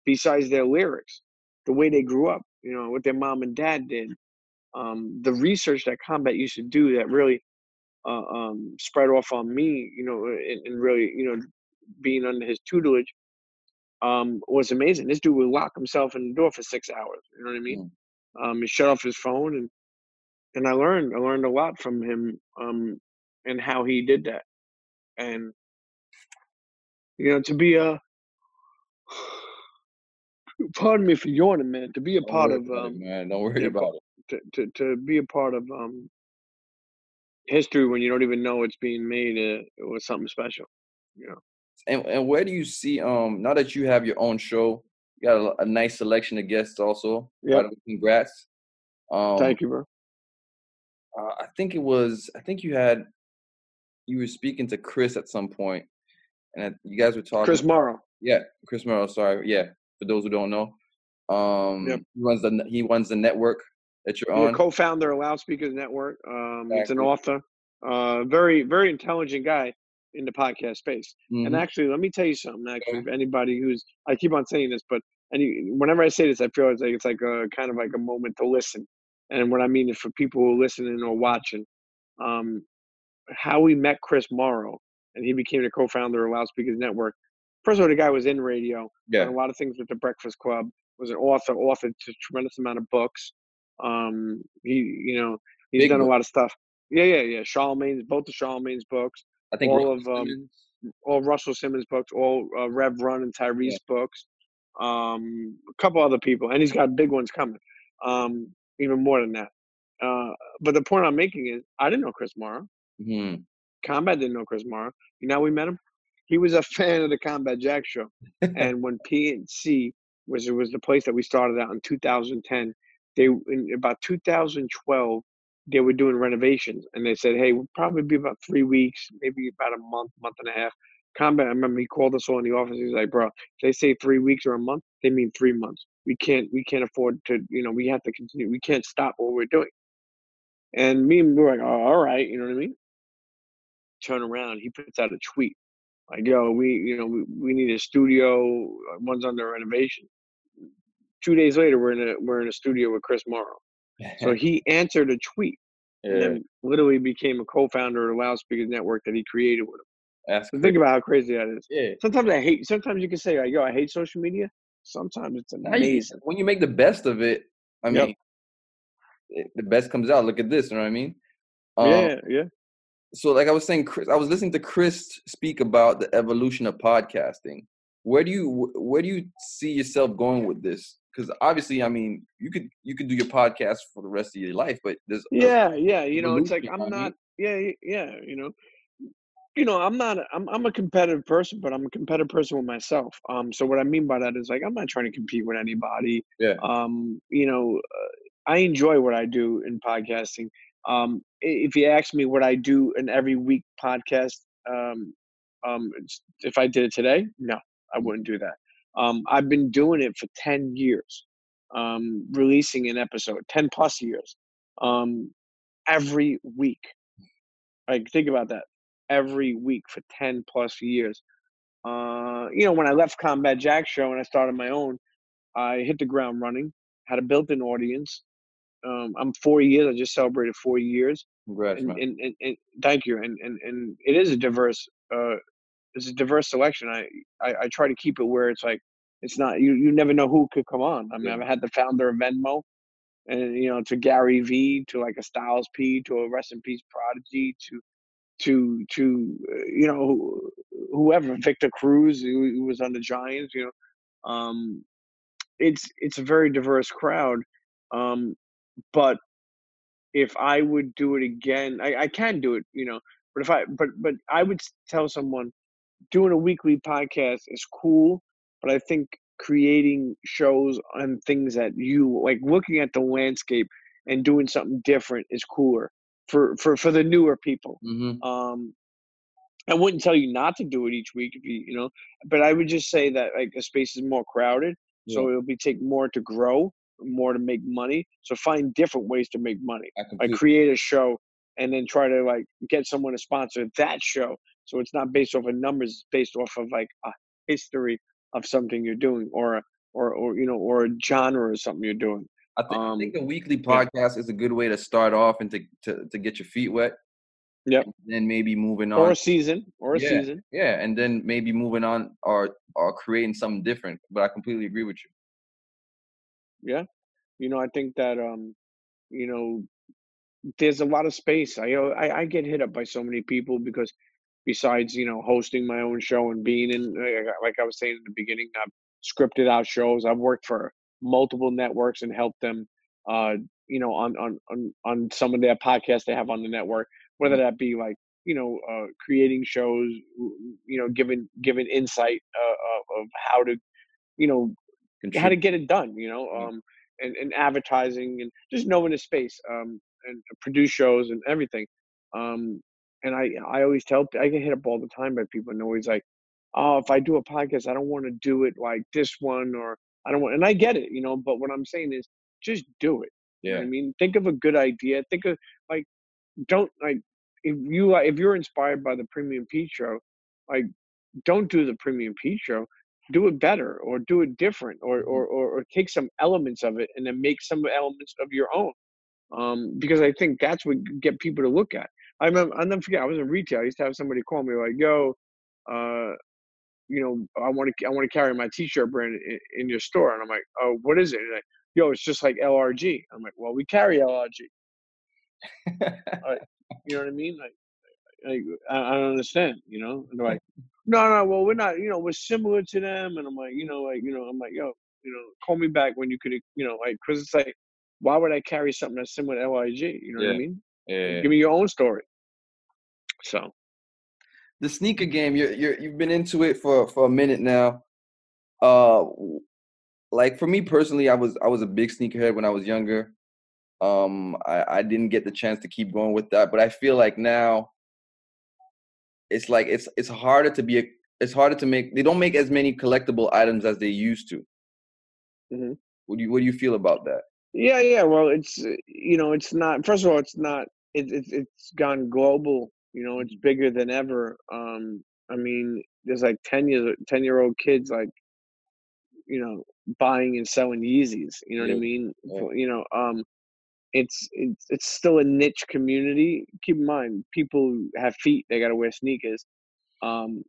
besides their lyrics, the way they grew up, you know, what their mom and dad did, um, the research that Combat used to do that really uh, um, spread off on me, you know, and, and really, you know, being under his tutelage um, was amazing. This dude would lock himself in the door for six hours. You know what I mean? Um, he shut off his phone, and and I learned I learned a lot from him. Um, and how he did that. And you know, to be a pardon me for yawning, man. To be a Don't part of it, um, man. Don't worry yeah, about it. to, to to be a part of um history when you don't even know it's being made, uh, it was something special. You know. And and where do you see um now that you have your own show, you got a, a nice selection of guests also. By Yep. the way, congrats. Um, Thank you, bro. uh, I think it was. I think you had. You were speaking to Chris at some point, and you guys were talking. Chris Morrow. Yeah, Chris Morrow. Sorry. Yeah, for those who don't know, um, Yep. he runs the he runs the network that you're on. co-founder of Loudspeakers Network. Um, It's an author. Uh, very very intelligent guy in the podcast space. And Mhm. actually, let me tell you something. Actually, if anybody who's I keep on saying this, but any whenever I say this, I feel it's like it's like a kind of like a moment to listen. And what I mean is for people who are listening or watching, um, how we met Chris Morrow and he became the co-founder of Loudspeakers Network. First of all, the guy was in radio, Yeah. a lot of things with the Breakfast Club. Was an author, authored a tremendous amount of books. Um, he, you know, he's Big done a lot of stuff. Yeah, yeah, yeah. Charlemagne's, both of Charlemagne's books I think all Russell of, um, all Russell Simmons books, all uh, Rev Run and Tyrese books, um, a couple other people, and he's got big ones coming, um, even more than that. Uh, but the point I'm making is, I didn't know Chris Morrow. Mhm. Combat didn't know Chris Morrow. You know, how we met him. He was a fan of the Combat Jack show, [laughs] and when PNC was it was the place that we started out in 2010. They in about 2012 they were doing renovations, and they said, "Hey, we'll probably be about three weeks, maybe about a month, month and a half." Combat. I remember he called us all in the office. He's like, "Bro, if they say three weeks or a month, they mean three months. We can't, we can't afford to, you know, we have to continue. We can't stop what we're doing." And me and we were like, "Oh, all right," you know what I mean? Turn around, he puts out a tweet like, "Yo, we, you know, we, we need a studio. uh, One's under renovation." Two days later, we're in a we're in a studio with Chris Morrow. So [laughs] he answered a tweet and then literally became a co-founder of the Loudspeakers Network that he created with him. that's So think about how crazy that is. yeah. Sometimes I hate. Sometimes you can say, like, "Yo, I hate social media." Sometimes it's amazing. when you make the best of it, I Yep. mean, it, the best comes out. Look at this. You know what I mean? Um, yeah, yeah. So, like I was saying, Chris, I was listening to Chris speak about the evolution of podcasting. Where do you where do you see yourself going with this? Because obviously, I mean, you could you could do your podcast for the rest of your life, but there's Yeah, yeah. You know, it's like I'm not. Yeah, yeah. You know, you know, I'm not. I'm I'm a competitive person, but I'm a competitive person with myself. Um, so what I mean by that is like I'm not trying to compete with anybody. Yeah. Um, you know, uh, I enjoy what I do in podcasting. Um, if you ask me what I do in every week podcast, um, um, if I did it today, no, I wouldn't do that. Um, I've been doing it for ten years, um, releasing an episode, ten plus years, um, every week. Like think about that, every week for ten plus years. Uh, you know, when I left Combat Jack show and I started my own, I hit the ground running. Had a built-in audience. Um, I'm four years. I just celebrated four years congrats, and, man. and, and, and thank you and, and and it is a diverse uh it's a diverse selection I, I i try to keep it where it's like it's not you you never know who could come on i mean Yeah. i've had the founder of venmo and you know to gary v to like a styles p to a rest in peace prodigy to to to uh, you know whoever victor cruz who, who was on the giants you know um it's it's a very diverse crowd um but if I would do it again, I, I can do it, you know. But if I, but but I would tell someone doing a weekly podcast is cool, but I think creating shows on things that you like, looking at the landscape and doing something different is cooler for for for the newer people. hmm Um, I wouldn't tell you not to do it each week if you you know, but I would just say that like the space is more crowded, so it'll be take more to grow, more to make money. So find different ways to make money I like create a show and then try to like get someone to sponsor that show so it's not based off of numbers it's based off of like a history of something you're doing or a- or or you know or a genre or something you're doing I think, I think Um, a weekly yeah. podcast is a good way to start off and to, to, to get your feet wet. Yep. And then maybe moving on. or a season or a Yeah. season Yeah, and then maybe moving on or or creating something different. But I completely agree with you. Yeah you know i think that um you know there's a lot of space. I, uh, I I get hit up by so many people because besides you know hosting my own show and being in like I was saying in the beginning, I've scripted out shows. I've worked for multiple networks and helped them, uh, you know, on on on on some of their podcasts they have on the network, whether Mm-hmm. that be like you know uh, creating shows, you know, giving giving insight uh, of, of how to you know how to get it done, you know, um, and, and advertising and just knowing the space, um, and produce shows and everything. Um, and I, I always tell, I get hit up all the time by people and they're always like, oh, if I do a podcast, I don't want to do it like this one or I don't want, and I get it, you know, but what I'm saying is just do it. You know Yeah. I mean? Think of a good idea. Think of like, don't like, if you, if you're inspired by the Premium Pete show, like, don't do the Premium Pete show do it better or do it different or, Mhm. or, or, or take some elements of it and then make some elements of your own. Um, because I think that's what get people to look at. I remember, I'll never forget, I was in retail. I used to have somebody call me like, yo, uh, you know, I want to, I want to carry my t-shirt brand in, in your store. And I'm like, oh, what is it? And like, yo, it's just like LRG. I'm like, well, we carry LRG. [laughs] You know what I mean? Like, like I, I don't understand, you know? And they're like, no, no, well, we're not, you know, we're similar to them. And I'm like, you know, like, you know, I'm like, yo, you know, call me back when you could, you know, like, cause it's like, why would I carry something that's similar to LRG? You know what I mean? yeah. Give me your own story. So, the sneaker game you're, you're you've been into it for for a minute now uh like for me personally i was i was a big sneakerhead when i was younger um i i didn't get the chance to keep going with that but i feel like now it's like it's it's harder to be a it's harder to make they don't make as many collectible items as they used to Mhm. what do you what do you feel about that yeah, yeah. Well, it's, uh, you know, it's not, first of all, it's not, it, it, it's gone global. You know, it's bigger than ever. Um, I mean, there's like 10 years, 10 year old kids, like, you know, buying and selling Yeezys. You know what I mean? yeah. You know, um, it's it's it's still a niche community. Keep in mind, people have feet; they got to wear sneakers. Um,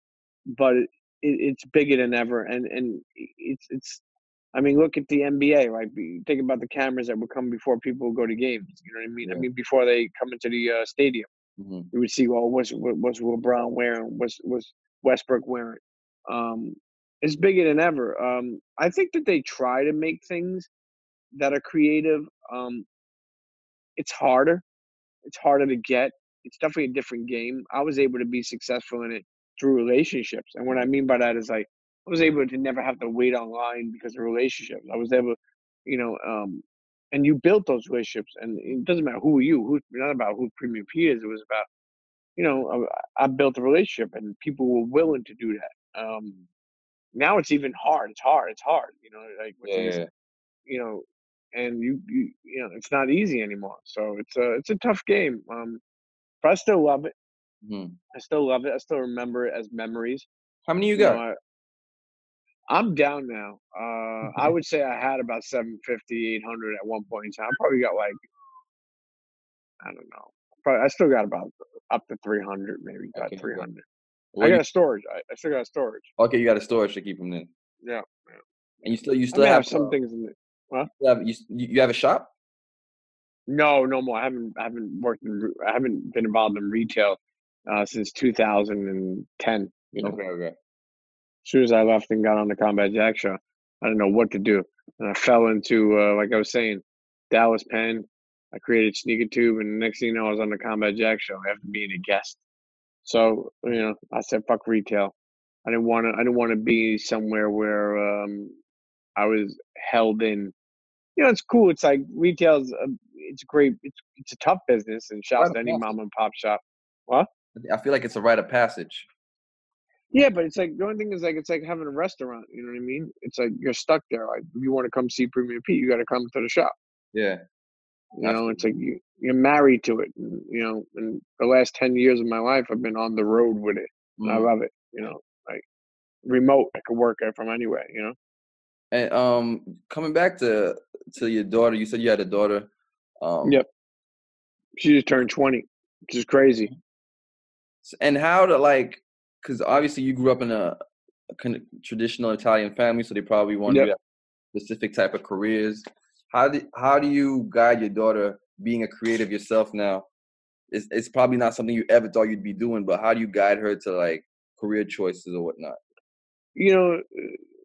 but it, it, it's bigger than ever, and and it's it's. I mean, look at the NBA. Like, think about the cameras that would come before people go to games. You know what I mean? I mean, before they come into the uh, stadium, hmm you would see, well, what's what- what's LeBron wearing? What's what's Westbrook wearing? Um, it's bigger than ever. Um, I think that they try to make things that are creative. Um, it's harder. It's harder to get. It's definitely a different game. I was able to be successful in it through relationships, and what I mean by that is like I was able to never have to wait online because of relationships. I was able, you know, um, and you built those relationships, and it doesn't matter who you, who not about who Premium Pete is. It was about, you know, I, I built a relationship, and people were willing to do that. Um, now it's even hard. It's hard. It's hard. You know, like yeah. you know, and you, you you know, it's not easy anymore. So it's a it's a tough game. Um, but I still love it. Mhm. I still love it. I still remember it as memories. how many you You know, got I, I'm down now. Uh, I [laughs] would say I had about 750, 800 at one point in time. I probably got like, I don't know. Probably, I still got about up to 300, maybe got Okay, okay. 300. What I got you- a storage. I, I still got a storage. okay you got a storage to keep them in Yeah. and you still you still have, have some uh, things in it. You have you, you have a shop No, no more. I haven't. I haven't worked in. I haven't been involved in retail uh, since 2010. You know, okay okay as soon as I left and got on the Combat Jack show, I didn't know what to do, and I fell into uh, like I was saying, Dallas Penn. I created Sneaker Tube, and the next thing you know, I was on the Combat Jack show after being a guest. So you know, I said, "Fuck retail." I didn't want to. I didn't want to be somewhere where um, I was held in. You know, it's cool. It's like retail's. A, it's great. It's it's a tough business, and shouts to any passage. mom and pop shop. What? I feel like it's a rite of passage Yeah, but it's like the only thing is like it's like having a restaurant. You know what I mean? It's like you're stuck there. Like if you want to come see Premium Pete, you got to come to the shop. yeah You know, it's like you, you're married to it. And, you know, and the last ten years of my life, I've been on the road with it. And I mm-hmm. love it. You know, like remote, I could work it from anywhere. You know. And um, coming back to to your daughter, you said you had a daughter. Um, Yep. She just turned twenty, which is crazy. And how to like, because obviously you grew up in a, a kind of traditional Italian family, so they probably want Yep. you to specific type of careers. How do how do you guide your daughter being a creative yourself now, it's it's probably not something you ever thought you'd be doing. But how do you guide her to like career choices or whatnot? You know,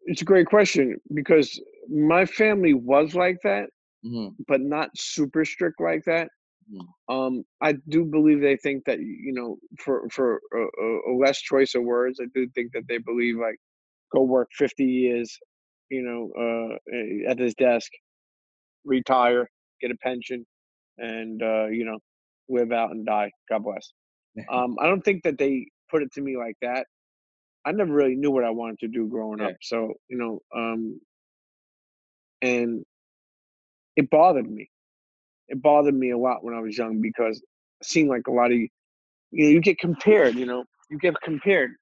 it's a great question because my family was like that, hmm but not super strict like that. Mhm. Um, I do believe they think that you know, for for a, a less choice of words, I do think that they believe like go work fifty years, you know, uh, at this desk, retire, get a pension, and uh, you know, live out and die. God bless. [laughs] Um, I don't think that they put it to me like that. I never really knew what I wanted to do growing Yeah. up, so you know, um, and it bothered me. It bothered me a lot when I was young because it seemed like a lot of you, you know, you get compared. You know, you get compared.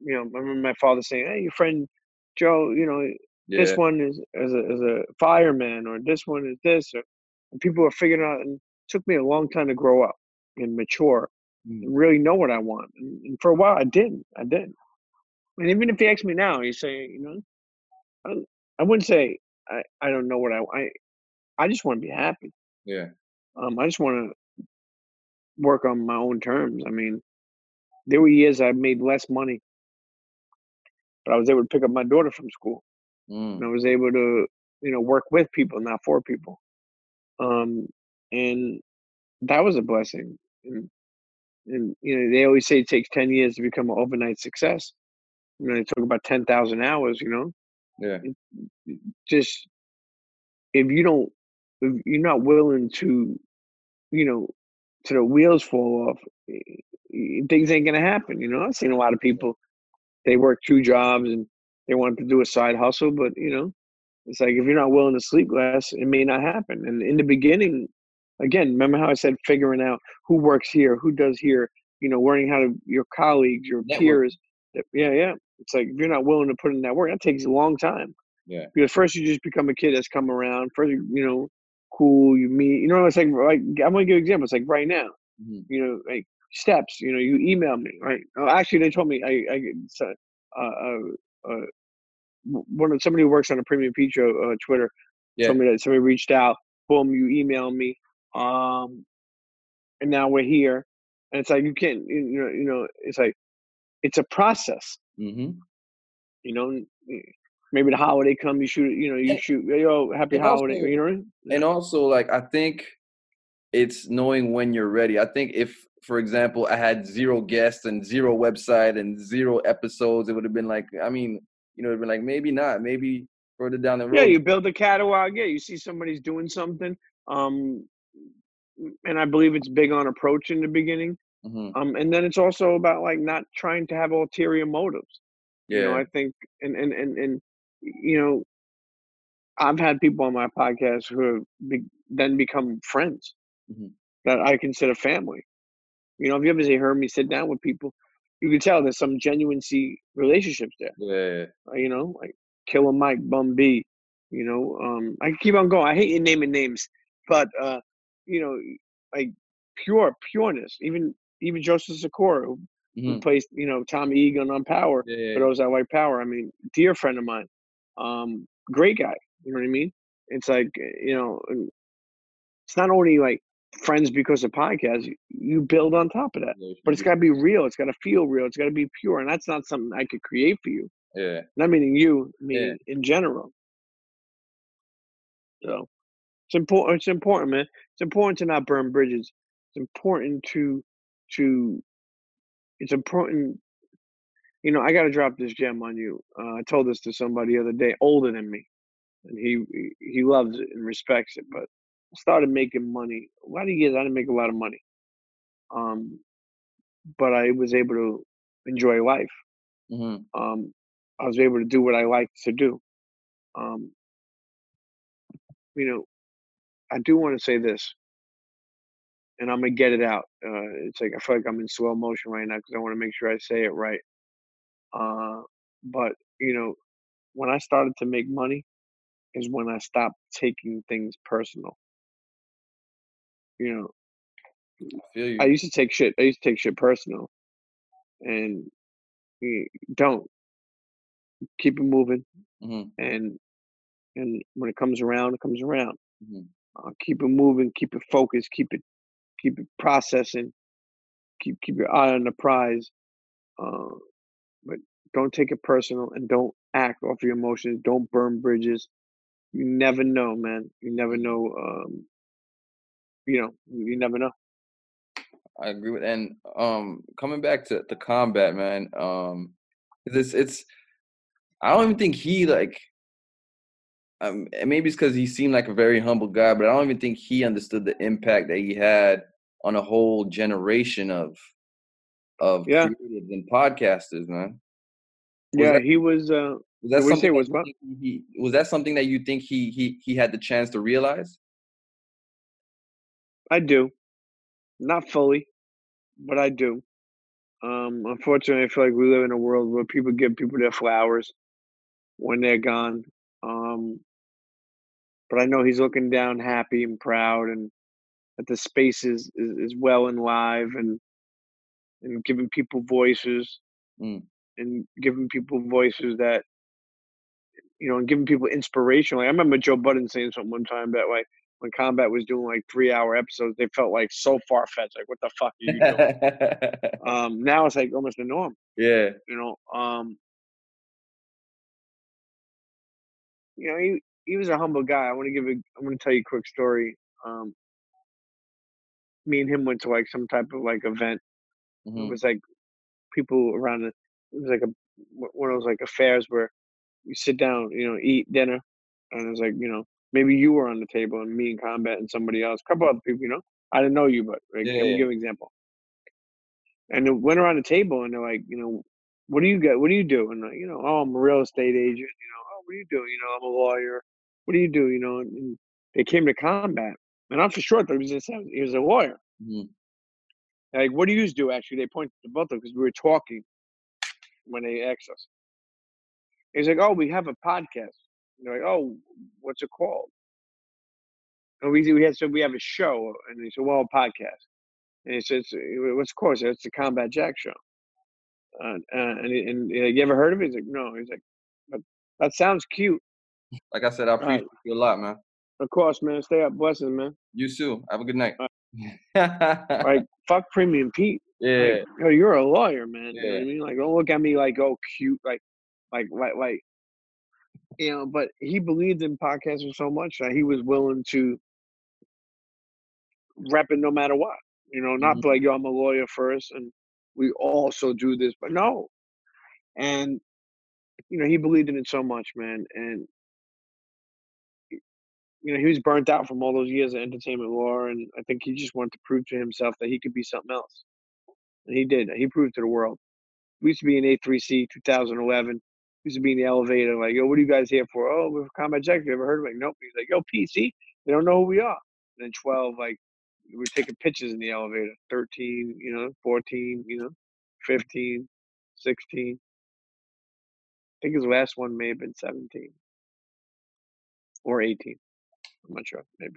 You know, I remember my father saying, "Hey, your friend Joe, you know, this one is as a as a fireman, or this one is this." Or, and people are figuring out. And it took me a long time to grow up and mature Mm. and really know what I want. And, and for a while, I didn't. I didn't. And even if he ask me now, you say, you know, I, don't- I wouldn't say I, I don't know what I I I just want to be happy. Yeah. Um, I just want to work on my own terms. I mean, there were years I made less money, but I was able to pick up my daughter from school, Mm. and I was able to, you know, work with people, not for people. Um, and that was a blessing. And, and you know, they always say it takes ten years to become an overnight success. You know, they talk about ten thousand hours. You know, Yeah. just if you don't, if you're not willing to, you know, to the wheels fall off, y- y- things ain't gonna happen. You know, I've seen a lot of people. They work two jobs and they want to do a side hustle, but you know, it's like if you're not willing to sleep less, it may not happen. And in the beginning, again, remember how I said figuring out who works here, who does here. You know, learning how to your colleagues, your Network. peers. Eh, yeah, yeah. It's like if you're not willing to put in that work, that takes a long time Yeah. because first you just become a kid that's come around. First, you you know, cool. You meet. You know, what I'm saying? like I'm gonna give examples. Like right now, Mhm. you know, like steps. You know, you email me, right? Oh, actually, they told me I I so- uh, uh, uh, one of somebody who works on a premium feature uh, Twitter Yeah. told me that somebody reached out. Boom, you email me. Um, and now we're here, and it's like you can't. You know, you know, it's like it's a process. hmm You know, maybe the holiday come, you shoot. You know, you shoot. Yo, happy and holiday. also- you know And also, like, I think it's knowing when you're ready. I think if, for example, I had zero guests and zero website and zero episodes, it would have been like, I mean, you know, it'd been like maybe not, maybe further down the road. Yeah, you build a catalog. Yeah, you see somebody's doing something. Um, and I believe it's big on approach in the beginning. Hmm Um, and then it's also about like not trying to have ulterior motives. Yeah. You know, I think, and and and and you know, I've had people on my podcast who have be, then become friends Mhm. that I consider family. You know, if you ever see- heard me sit down with people, you can tell there's some genuine relationships there. yeah. uh, you know, like Killer Mike, Bun B, you know, um, I keep on going. I hate naming names, but uh, you know, like pure pureness. Even even Joseph Sikora, who, who Mhm. plays, you know, Tommy Egan on Power. Yeah. yeah, For those that White Power, I mean, dear friend of mine, um, great guy. You know what I mean? It's like you know, it's not only like friends because of podcasts. You, build on top of that, but it's got to be real. It's got to feel real. It's got to be pure, and that's not something I could create for you. Yeah. Not meaning you, Yeah. meaning in general. So it's important. It's important, man. It's important to not burn bridges. It's important to to. It's important. You know, I got to drop this gem on you. Uh, I told this to somebody the other day, older than me, and he he- loves it and respects it. But I started making money. A lot of years I didn't make a lot of money, um, but I was able to enjoy life. hmm um, I was able to do what I like to do. Um, you know, I do want to say this, and I'm gonna get it out. Uh, it's like I feel like I'm in slow motion right now because I want to make sure I say it right. Uh, but you know, when I started to make money, is when I stopped taking things personal. You know, I feel you. I used to take shit. I used to take shit personal, and don't keep it moving. hmm And and when it comes around, it comes around. hmm Uh, keep it moving, keep it focused, keep it keep it processing, keep keep your eye on the prize. Uh, but don't take it personal and don't act off your emotions. Don't burn bridges. You never know, man. You never know. Um, you know, you never know. I agree with and um coming back to the combat, man. Um, it's it's I don't even think he like. Um, maybe it's because he seemed like a very humble guy, but I don't even think he understood the impact that he had on a whole generation of of Yeah. creatives and podcasters, man. Was yeah, that- he was. Uh, Was that Did we say something that was you what? think he, he- was that something that you think he he he had the chance to realize? I do, not fully, but I do. Um, unfortunately, I feel like we live in a world where people give people their flowers when they're gone. Um, but I know he's looking down, happy and proud, and that the space is is, is well and live, and and giving people voices, Mm. and giving people voices that you know, and giving people inspiration. Like I remember Joe Budden saying something one time that like when Combat was doing like three hour episodes, they felt like so far fetched. Like, what the fuck are you doing? [laughs] um, now it's like almost the norm. yeah. You know, um, you know, he he was a humble guy. I want to give a i want to tell you a quick story. Um, me and him went to like some type of like event. It mhm. was like people around the. It was like a one of those like affairs where you sit down, you know, eat dinner, and it was like you know maybe you were on the table and me and Combat and somebody else, a couple other people, you know. I didn't know you, but like, Yeah, let me yeah. give an example. And it went around the table and they're like, you know, what do you get? What do you do? And like, you know, oh, I'm a real estate agent. You know, oh, what do you do? You know, I'm a lawyer. What do you do? You know, and they came to Combat, and I'm for sure he was just he was a lawyer. Mhm. Like, what do you do? Actually, they pointed to both of them because we were talking when they asked us. He's like, "Oh, we have a podcast." And they're like, "Oh, what's it called?" And we we had so we have a show, and he said, "Well, a podcast." And he says, "What's it called?" Said, "It's the Combat Jack Show." Uh, and he- and you ever heard of it? He's like, "No." He's like, "But that sounds cute." Like I said, I appreciate you a lot, man. Of course, man. Stay up, blessings, man. You too. Have a good night. [laughs] Like, fuck Premium Pete. yeah. Like, yo, you're a lawyer, man. You know what I Yeah. mean? Like, don't look at me like, oh, cute, like, like, like, like, you know. But he believed in podcasting so much that he was willing to rep it no matter what. You know, not Mhm. like, yo, I'm a lawyer first, and we also do this, but no. And you know, he believed in it so much, man, and you know, he was burnt out from all those years of entertainment law, and I think he just wanted to prove to himself that he could be something else. And he did. He proved to the world. We used to be in A3C 2011. We used to be in the elevator, like, yo, what are you guys here for? Oh, we're for Combat Jack. You ever heard of it? Nope. He's like, yo, PC. They don't know who we are. And then 12, like, we were taking pictures in the elevator. 13, you know, 14, you know, 15, 16. I think his last one may have been 17 or 18. I'm not sure. Maybe.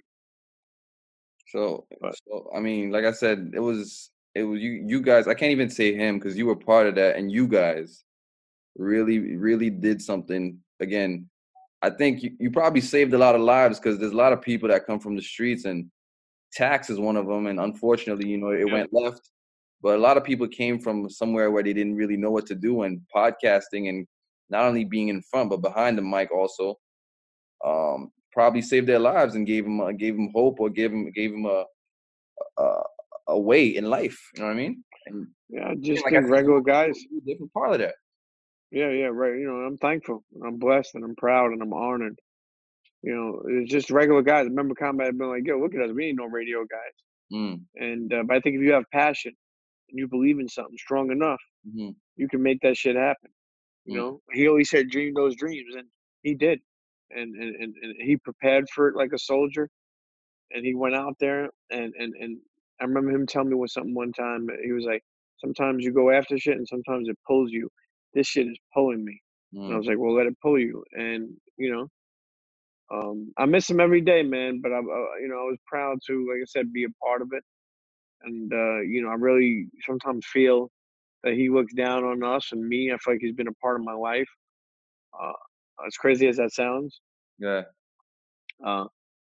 So, But- so I mean, like I said, it was it was you you guys. I can't even say him because you were part of that, and you guys really really did something. Again, I think you, you probably saved a lot of lives because there's a lot of people that come from the streets, and tax is one of them. And unfortunately, you know, it Yeah. went left. But a lot of people came from somewhere where they didn't really know what to do, and podcasting and not only being in front but behind the mic also um, probably saved their lives and gave them gave them hope or gave them gave them a, a a way in life. You know what I mean? And Yeah, just like regular guys. a different part of that. Yeah, yeah, right. You know, I'm thankful. I'm blessed and I'm proud and I'm honored. You know, it's just regular guys. Remember, combat had been like, yo, look at us. We ain't no radio guys. Mm, And uh, but I think if you have passion and you believe in something strong enough, hmm you can make that shit happen. You Mm. know, he always said, dream those dreams, and he did. And, and and and he prepared for it like a soldier, and he went out there. And and and I remember him telling me was something one time. He was like, sometimes you go after shit, and sometimes it pulls you. This shit is pulling me. And I mm. was like, well, let it pull you. And, you know, um, I miss him every day, man. But I, uh, you know, I was proud to, like I said, be a part of it. And, uh, you know, I really sometimes feel that he looks down on us and me. I feel like he's been a part of my life. Uh, as crazy as that sounds, Yeah. uh,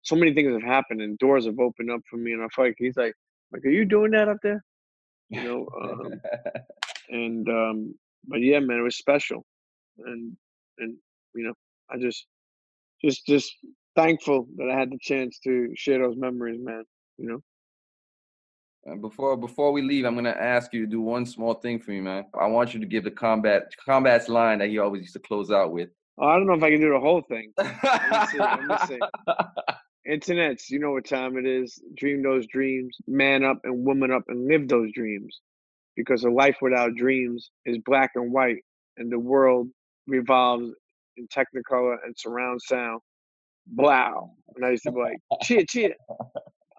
so many things have happened and doors have opened up for me, and I feel like he's like, like, are you doing that up there? You know, um, [laughs] and um, but yeah, man, it was special, and and you know, I just just just thankful that I had the chance to share those memories, man. You know. And before before we leave, I'm gonna ask you to do one small thing for me, man. I want you to give the combat combat's line that he always used to close out with. Oh, I don't know if I can do the whole thing. Let me see. Let me see. [laughs] Internets, you know what time it is. Dream those dreams, man up and woman up and live those dreams. Because a life without dreams is black and white, and the world revolves in technicolor and surround sound. Blow. And I used to be like, cheer, cheer.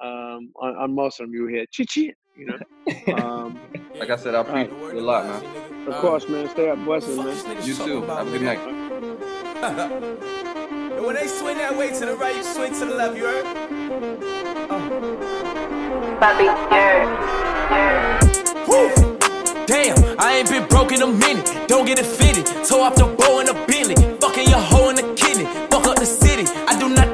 Um, on, on most of them, you would hear, cheer, cheer. You know? Um, like I said, I appreciate you a lot, man. of course, man. Stay up. Blessings, man. You too. Have a good night. [laughs] And when they swing that way to the right, you swing to the left, you heard? Bobby, yeah. Woo! Damn, I ain't been broke in a minute. Don't get it fitted. Toe off the bow in a Bentley. Fucking your hoe in the kidney. Fuck up the city.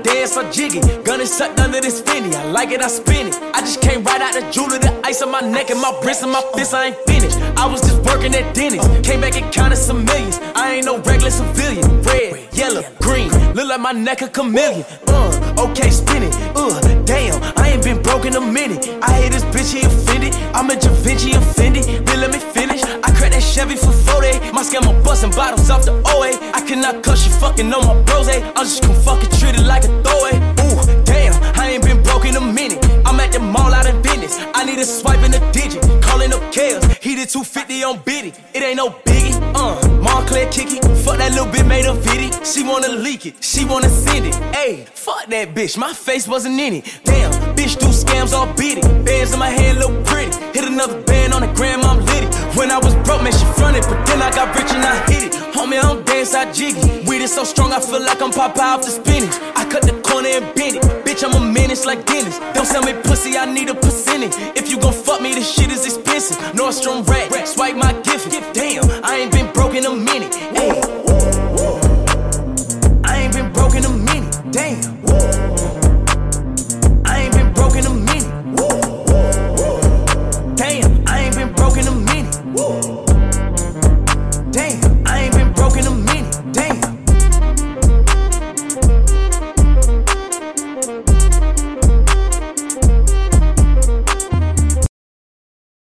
Dance or jiggy. Gun is sucked under this Fendi. I like it, I spin it. I just came right out the jewelry, the ice on my neck and my wrist and my fist. I ain't finished. I was just working at Denny's. Came back and counted some millions. I ain't no regular civilian. Red, yellow, green. Look like my neck a chameleon. Uh, okay, spin it. Uh, damn, I ain't been broke in a minute. I hate this bitch, he offended. I'm a Da Vinci offended. Then let me finish. I Chevy for 40. My scammer busting bottles off the OA. I cannot cuss you fucking on my bros. eh? I'm just gonna fucking treat it like a throwaway. Ooh, damn, I ain't been broke in a minute. I'm at the mall out of business. I need a swipe in a digit. Calling up Kales. He did 250 on Biddy. It ain't no biggie. Uh, Montclair kick it. Fuck that little bit made her viddy. She wanna leak it. She wanna send it. Ayy, fuck that bitch. My face wasn't in it. Damn, bitch do scams all beat it. Bands in my hand look pretty. Hit another band on the gram, I'm litty. When I was broke, man, she fronted, but then I got rich and I hit it. Homie, I'm dancing, dance, I jiggy. Weed is so strong, I feel like I'm popping off the spinach. I cut the corner and bend it. Bitch, I'm a menace like Dennis. Don't sell me pussy, I need a percentage. If you gon' fuck me, this shit is expensive. Nordstrom rack, swipe my gift. Damn, I ain't been broke in a minute. Ayy.